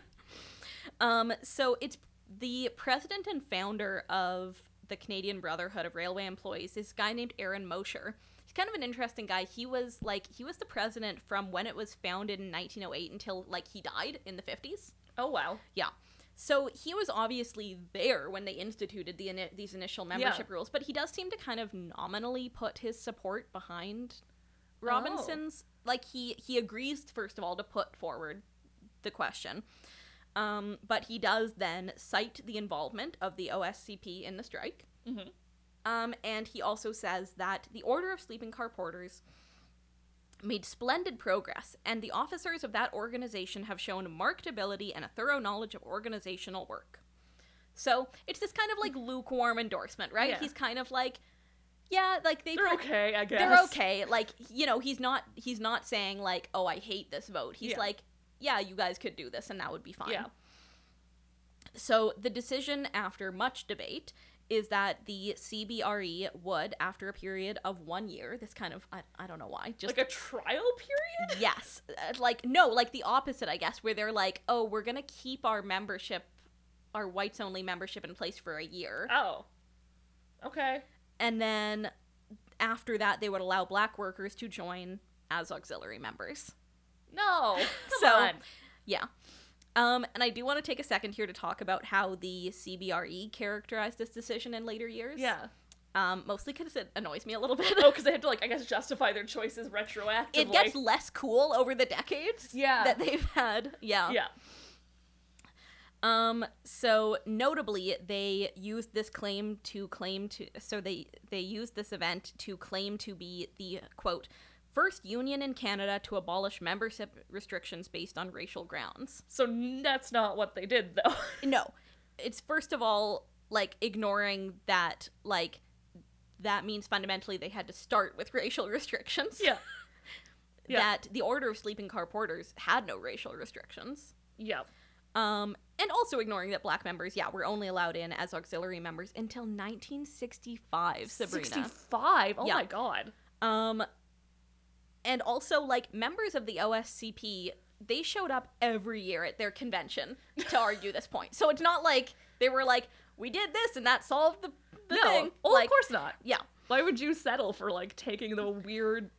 <laughs> um. So it's the president and founder of the Canadian Brotherhood of Railway Employees. This guy named Aaron Mosher. Kind of an interesting guy. He was like he was the president from when it was founded in 1908 until like he died in the 50s. Oh wow. Yeah. So he was obviously there when they instituted the ini- these initial membership rules, but he does seem to kind of nominally put his support behind Robinson's. Like he he agrees first of all to put forward the question, um, but he does then cite the involvement of the OSCP in the strike. Mhm. Um, and he also says that the Order of Sleeping Car Porters made splendid progress, and the officers of that organization have shown marked ability and a thorough knowledge of organizational work. So it's this kind of like lukewarm endorsement, right? Yeah. He's kind of like, yeah, like they They're per- okay, I guess. they're okay. Like you know, he's not he's not saying like, oh, I hate this vote. He's Yeah. like, yeah, you guys could do this, and that would be fine. Yeah. So the decision, after much debate, is that the CBRE would, after a period of one year, this kind of I, I don't know why, just Like a trial period? yes, uh, like no, like the opposite, I guess, where they're like, oh, we're gonna keep our membership, our whites only membership in place for a year, Oh. Okay. and then after that, they would allow black workers to join as auxiliary members. No. <laughs> Come So- on. Yeah. Um, and I do want to take a second here to talk about how the CBRE characterized this decision in later years. Yeah. Um, mostly because it annoys me a little bit. Oh, <laughs> because they have to like I guess justify their choices retroactively. it gets less cool over the decades Yeah. that they've had. Yeah. Yeah. Um, so notably, they used this claim to claim to. So they they used this event to claim to be the quote first union in Canada to abolish membership restrictions based on racial grounds. So that's not what they did though. <laughs> No, it's first of all like ignoring that like that means fundamentally they had to start with <laughs> racial restrictions. yeah. <laughs> Yeah. That the Order of Sleeping Car Porters had no racial restrictions. Yeah. Um, and also ignoring that black members, yeah, were only allowed in as auxiliary members until 1965, Sabrina. 65. Oh Yeah. my god. Um, and also, like, members of the OSCP, they showed up every year at their convention to argue this point. So it's not like they were like, we did this and that solved the, the no. thing. Like, of course not. Yeah. Why would you settle for like taking the weird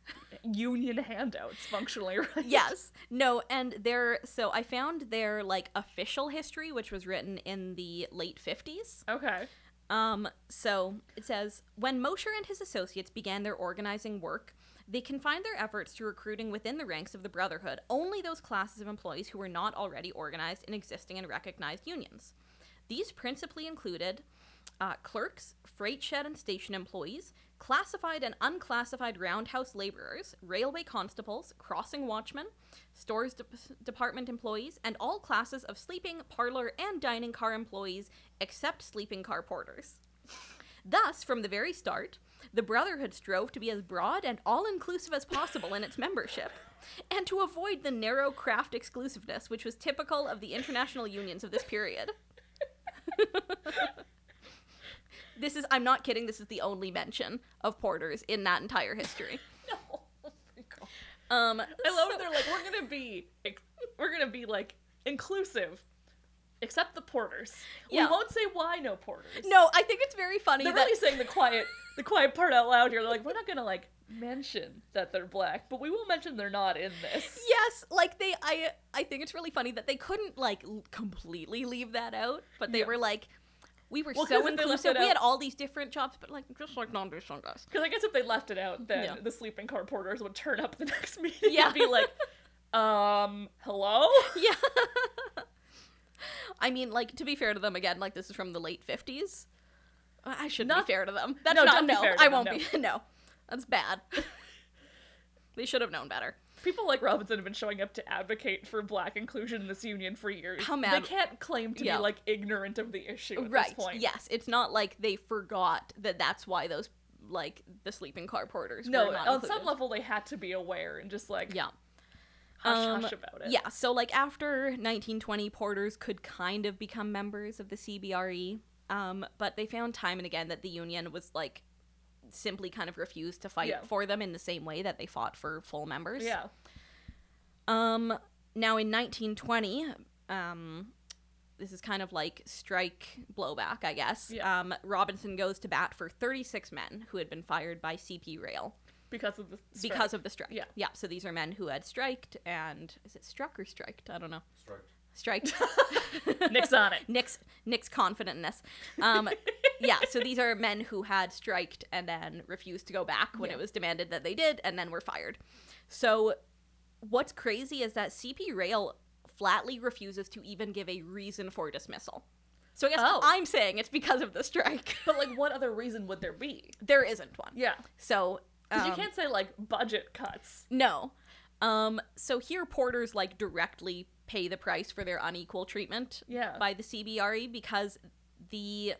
union handouts functionally <laughs> right? yes. No, and their so I found their like official history, which was written in the late 50s. Okay. Um, so it says when Mosher and his associates began their organizing work, they confined their efforts to recruiting within the ranks of the Brotherhood only those classes of employees who were not already organized in existing and recognized unions. These principally included uh, clerks, freight shed and station employees, classified and unclassified roundhouse laborers, railway constables, crossing watchmen, stores de- department employees, and all classes of sleeping, parlor, and dining car employees except sleeping car porters. Thus, from the very start, the Brotherhood strove to be as broad and all inclusive as possible in its membership, and to avoid the narrow craft exclusiveness which was typical of the international unions of this period. <laughs> this is, I'm not kidding, this is the only mention of porters in that entire history. <laughs> No. Oh. Um, I love so- they're like we're gonna be we're gonna be like inclusive, except the porters. Yeah. We won't say why no porters. No, I think it's very funny they're that really saying the quiet <laughs> the quiet part out loud here. They're like we're not gonna like mention that they're black, but we will mention they're not in this. yes, like they I I think it's really funny that they couldn't like completely leave that out, but they Yeah. were like we were Well, so if they left inclusive. We had all these different jobs, but like just like non-traditional guys. Because I guess if they left it out, then Yeah. the sleeping car porters would turn up the <laughs> next meeting Yeah. and be like, <laughs> um, hello? Yeah. <laughs> I mean, like to be fair to them again, like this is from the late fifties. I should Not- be fair to them. That's No, not don't be no. fair to I them, won't no. be. <laughs> No, that's bad. <laughs> they should have known better. People like Robinson have been showing up to advocate for black inclusion in this union for years. How mad- They can't claim to Yeah. be like ignorant of the issue at right. this point. Yes, it's not like they forgot that that's why those like the sleeping car porters. No, were not on included. some level they had to be aware and just like Yeah. Hush Um, hush about it. Yeah, so like after 1920, porters could kind of become members of the CBRE, um, but they found time and again that the union was like simply kind of refused to fight Yeah. for them in the same way that they fought for full members. Yeah. Um, now in 1920, um, this is kind of like strike blowback, I guess. Yeah. Um, Robinson goes to bat for 36 men who had been fired by CP Rail Because of the strike. because of the strike. Yeah. Yeah. So these are men who had striked and is it struck or striked? I don't know. Striked. Striked. <laughs> Nick's on it. Nick's Nick's confidentness. Um, <laughs> yeah. So these are men who had striked and then refused to go back when Yeah. it was demanded that they did, and then were fired. So what's crazy is that CP Rail flatly refuses to even give a reason for dismissal. So I guess Oh. I'm saying it's because of the strike. But like <laughs> what other reason would there be? there isn't one. Yeah. So Because you um, can't say like budget cuts. No. Um, so here porters like directly pay the price for their unequal treatment Yeah. by the CBRE because the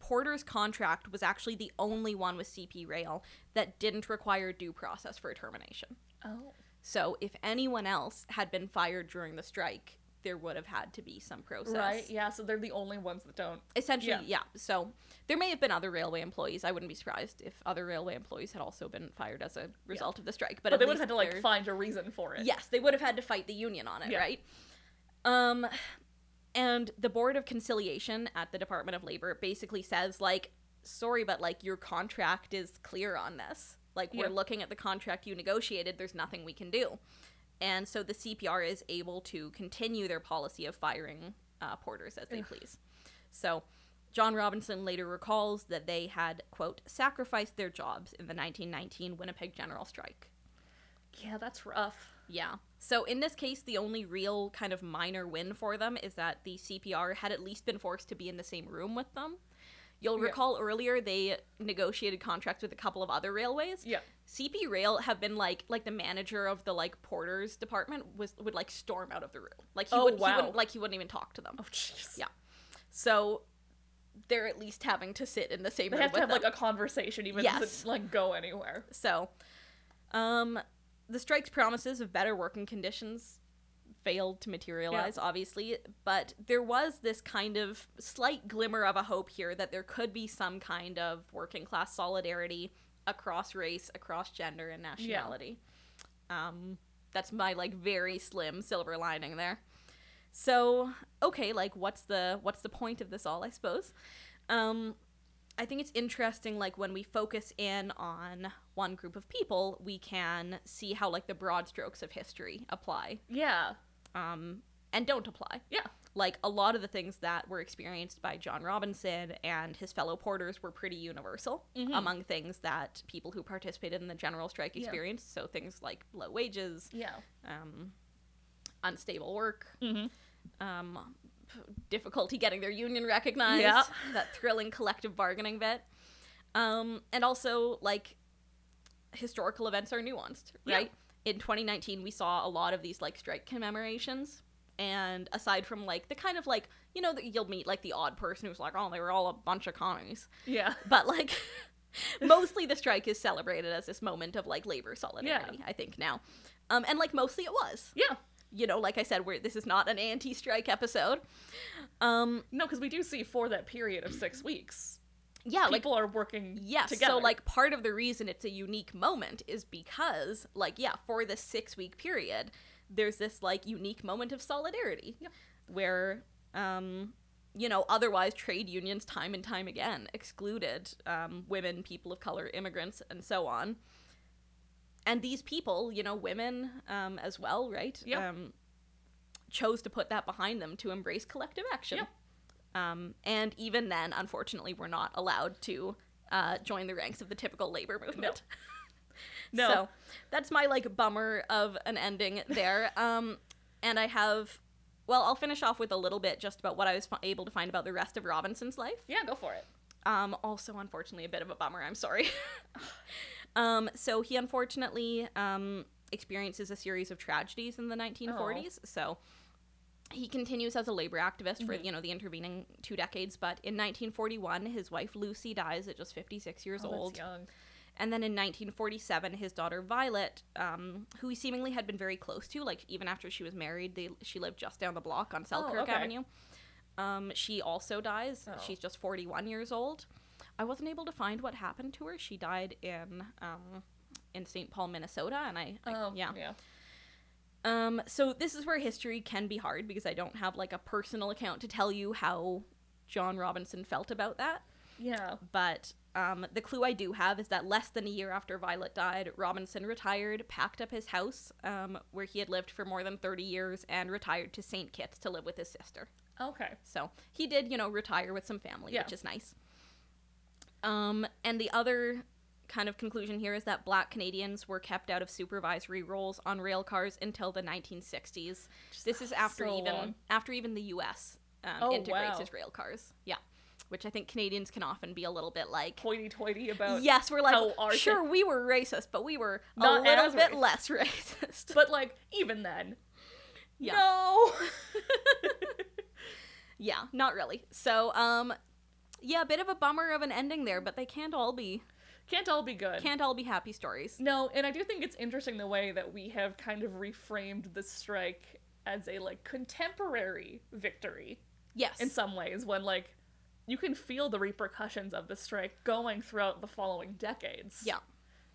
porter's contract was actually the only one with CP Rail that didn't require due process for termination. Oh. So if anyone else had been fired during the strike, there would have had to be some process. Right. Yeah. So they're the only ones that don't. Essentially, Yeah. yeah. So there may have been other railway employees. I wouldn't be surprised if other railway employees had also been fired as a result of the strike. But, But, they would have had to like find a reason for it. Yes, they would have had to fight the union on it, Yeah. right? Um and the Board of Conciliation at the Department of Labor basically says like sorry but like your contract is clear on this. Like we're Yeah. looking at the contract you negotiated, there's nothing we can do. And so the CPR is able to continue their policy of firing uh, porters as they please. So John Robinson later recalls that they had, quote, sacrificed their jobs in the 1919 Winnipeg General Strike. Yeah, that's rough. Yeah. So in this case, the only real kind of minor win for them is that the CPR had at least been forced to be in the same room with them. You'll Yeah. recall earlier they negotiated contracts with a couple of other railways. Yeah. CP Rail have been like like the manager of the like porters department was would like storm out of the room. Like he Oh, would he wow. wouldn't like he wouldn't even talk to them. Oh jeez. Yeah. So they're at least having to sit in the same They room have to have like a conversation even Yes. to like go anywhere. So, um, the strike's promises of better working conditions failed to materialize, obviously, but there was this kind of slight glimmer of a hope here that there could be some kind of working class solidarity across race, across gender, and nationality. Yeah. Um, that's my like very slim silver lining there. So, okay, like what's the what's the point of this all, I suppose? Um I think it's interesting, like when we focus in on one group of people, we can see how like the broad strokes of history apply, Yeah. Um, and don't apply. Yeah. Like a lot of the things that were experienced by John Robinson and his fellow porters were pretty universal Mhm. among things that people who participated in the general strike Yeah. experienced. So things like low wages, Yeah. um, unstable work, Mm-hmm. um, difficulty getting their union recognized, Yeah. that thrilling collective bargaining bit, um, and also like historical events are nuanced, Yeah. In 2019, we saw a lot of these like strike commemorations. And aside from like the kind of like you know that you'll meet like the odd person who's like oh they were all a bunch of commies, Yeah. <laughs> but like <laughs> mostly the strike is celebrated as this moment of like labor solidarity. I think now, um, and like mostly it was Yeah. you know, like I said, where this is not an anti-strike episode. Um, No, because we do see for that period of six weeks, yeah, like people are working yes. together. So like part of the reason it's a unique moment is because like yeah, for this six-week period, there's this like unique moment of solidarity Yeah. where um you know, otherwise trade unions time and time again excluded um, women, people of color, immigrants, and so on. And these people, you know, women um, as well, right? Yeah. Um, chose to put that behind them to embrace collective action. Um, and even then, unfortunately, we're not allowed to uh, join the ranks of the typical labor movement. No. <laughs> So that's my like bummer of an ending there. <laughs> Um, and I have, well, I'll finish off with a little bit just about what I was fi- able to find about the rest of Robinson's life. yeah, go for it. Um, also, unfortunately, a bit of a bummer. I'm sorry. <laughs> um, so he unfortunately um, experiences a series of tragedies in the 1940s. So he continues as a labor activist for Mhm. you know the intervening two decades. But in 1941, his wife Lucy dies at just 56 years Oh, old. young. And then in 1947, his daughter Violet, um, who he seemingly had been very close to, like even after she was married, they she lived just down the block on Selkirk Oh, okay. Avenue. Um, she also dies. Oh. She's just 41 years old. I wasn't able to find what happened to her. She died in um, in St. Paul, Minnesota, and I, I Oh, yeah. yeah. Um, so this is where history can be hard because I don't have like a personal account to tell you how John Robinson felt about that. Yeah. But um, the clue I do have is that less than a year after Violet died, Robinson retired, packed up his house, um, where he had lived for more than 30 years, and retired to St. Kitts to live with his sister. Okay. So he did, you know, retire with some family, Yeah. which is nice. Um, and the other kind of conclusion here is that black Canadians were kept out of supervisory roles on rail cars until the 1960s. This is after so even long. after even the U.S. Um, Oh, integrates wow. his rail cars. Yeah, which I think Canadians can often be a little bit like. Hoity-toity about. Yes, we're like, how sure, we were racist, but we were a little bit racist. less <laughs> racist. But like, even then. Yeah. No. <laughs> yeah, not really. So, um, yeah, a bit of a bummer of an ending there, but they can't all be Can't all be good. can't all be happy stories. No, and I do think it's interesting the way that we have kind of reframed the strike as a like contemporary victory Yes. in some ways when like you can feel the repercussions of the strike going throughout the following decades. yeah.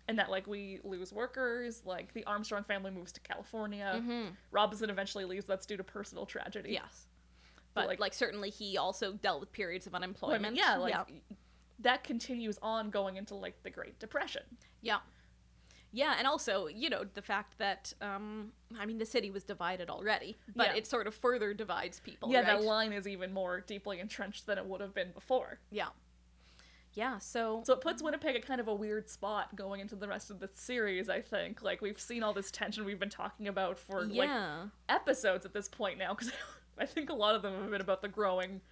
And that like we lose workers, like the Armstrong family moves to California. hmm Robinson eventually leaves, that's due to personal tragedy. Yes. But, But like- like, certainly he also dealt with periods of unemployment. mean, yeah, like yeah. That continues on going into like the Great Depression. yeah. Yeah, and also, you know, the fact that um I mean the city was divided already, but Yeah. it sort of further divides people. yeah, right? that line is even more deeply entrenched than it would have been before. Yeah. Yeah, so So it puts Winnipeg at kind of a weird spot going into the rest of the series, I think. Like we've seen all this tension we've been talking about for like episodes at this point now cuz <laughs> I think a lot of them have been about the growing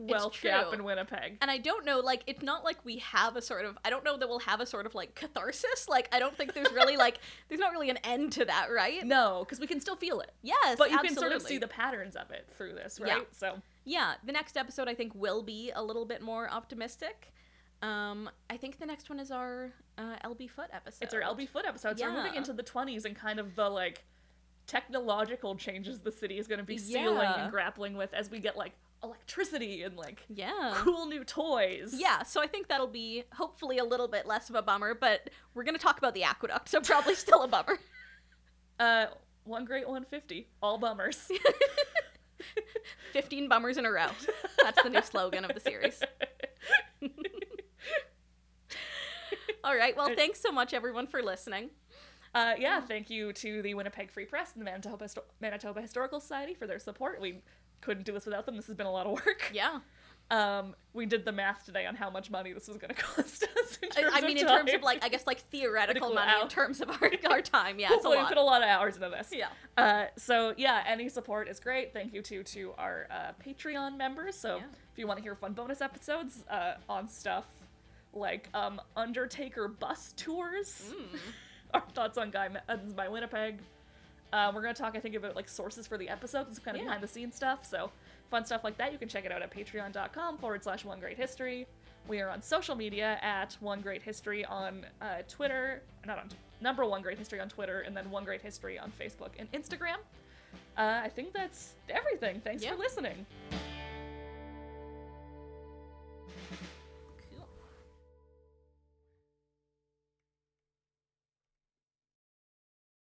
wealth gap in Winnipeg. And I don't know, like, it's not like we have a sort of, I don't know that we'll have a sort of, like, catharsis. Like, I don't think there's really, like, <laughs> there's not really an end to that, right? No, cuz we can still feel it. Yes, But you absolutely. can sort of see the patterns of it through this, Yeah. right? So Yeah, the next episode, I think, will be a little bit more optimistic. Um, I think the next one is our uh, LB Foote episode. it's our LB Foote episode. So we're moving into the 20s and kind of the like technological changes the city is going to be sealing and grappling with as we get like electricity and like Yeah. cool new toys. Yeah, so I think that'll be hopefully a little bit less of a bummer, but we're going to talk about the aqueduct, so probably still a bummer. <laughs> <laughs> Uh, one great 150. All bummers. <laughs> 15 bummers in a row. That's the new slogan of the series. All right. Well, thanks so much, everyone, for listening. Uh, yeah, thank you to the Winnipeg Free Press and the Manitoba, Histo- Manitoba Historical Society for their support. We couldn't do this without them. This has been a lot of work. Yeah. Um, we did the math today on how much money this was going <laughs> to cost us. I, mean, in terms of like, I guess like theoretical money in terms of our, our <laughs> time. Yeah, it's a Hopefully we put a lot of hours into this. Yeah. Uh, so yeah, any support is great. Thank you to to our uh, Patreon members. So Yeah. if you want to hear fun bonus episodes uh, on stuff like um, Undertaker bus tours, Mm. <laughs> our thoughts on Guy Evans by Winnipeg. Uh, we're gonna talk, I think, about like sources for the episodes and some kind of Yeah. behind the scenes stuff. So fun stuff like that. You can check it out at patreon.com forward slash one great history. We are on social media at one great history on uh, Twitter, not on number one great history on Twitter, and then one great history on Facebook and Instagram. Uh, I think that's everything. Thanks Yeah. for listening.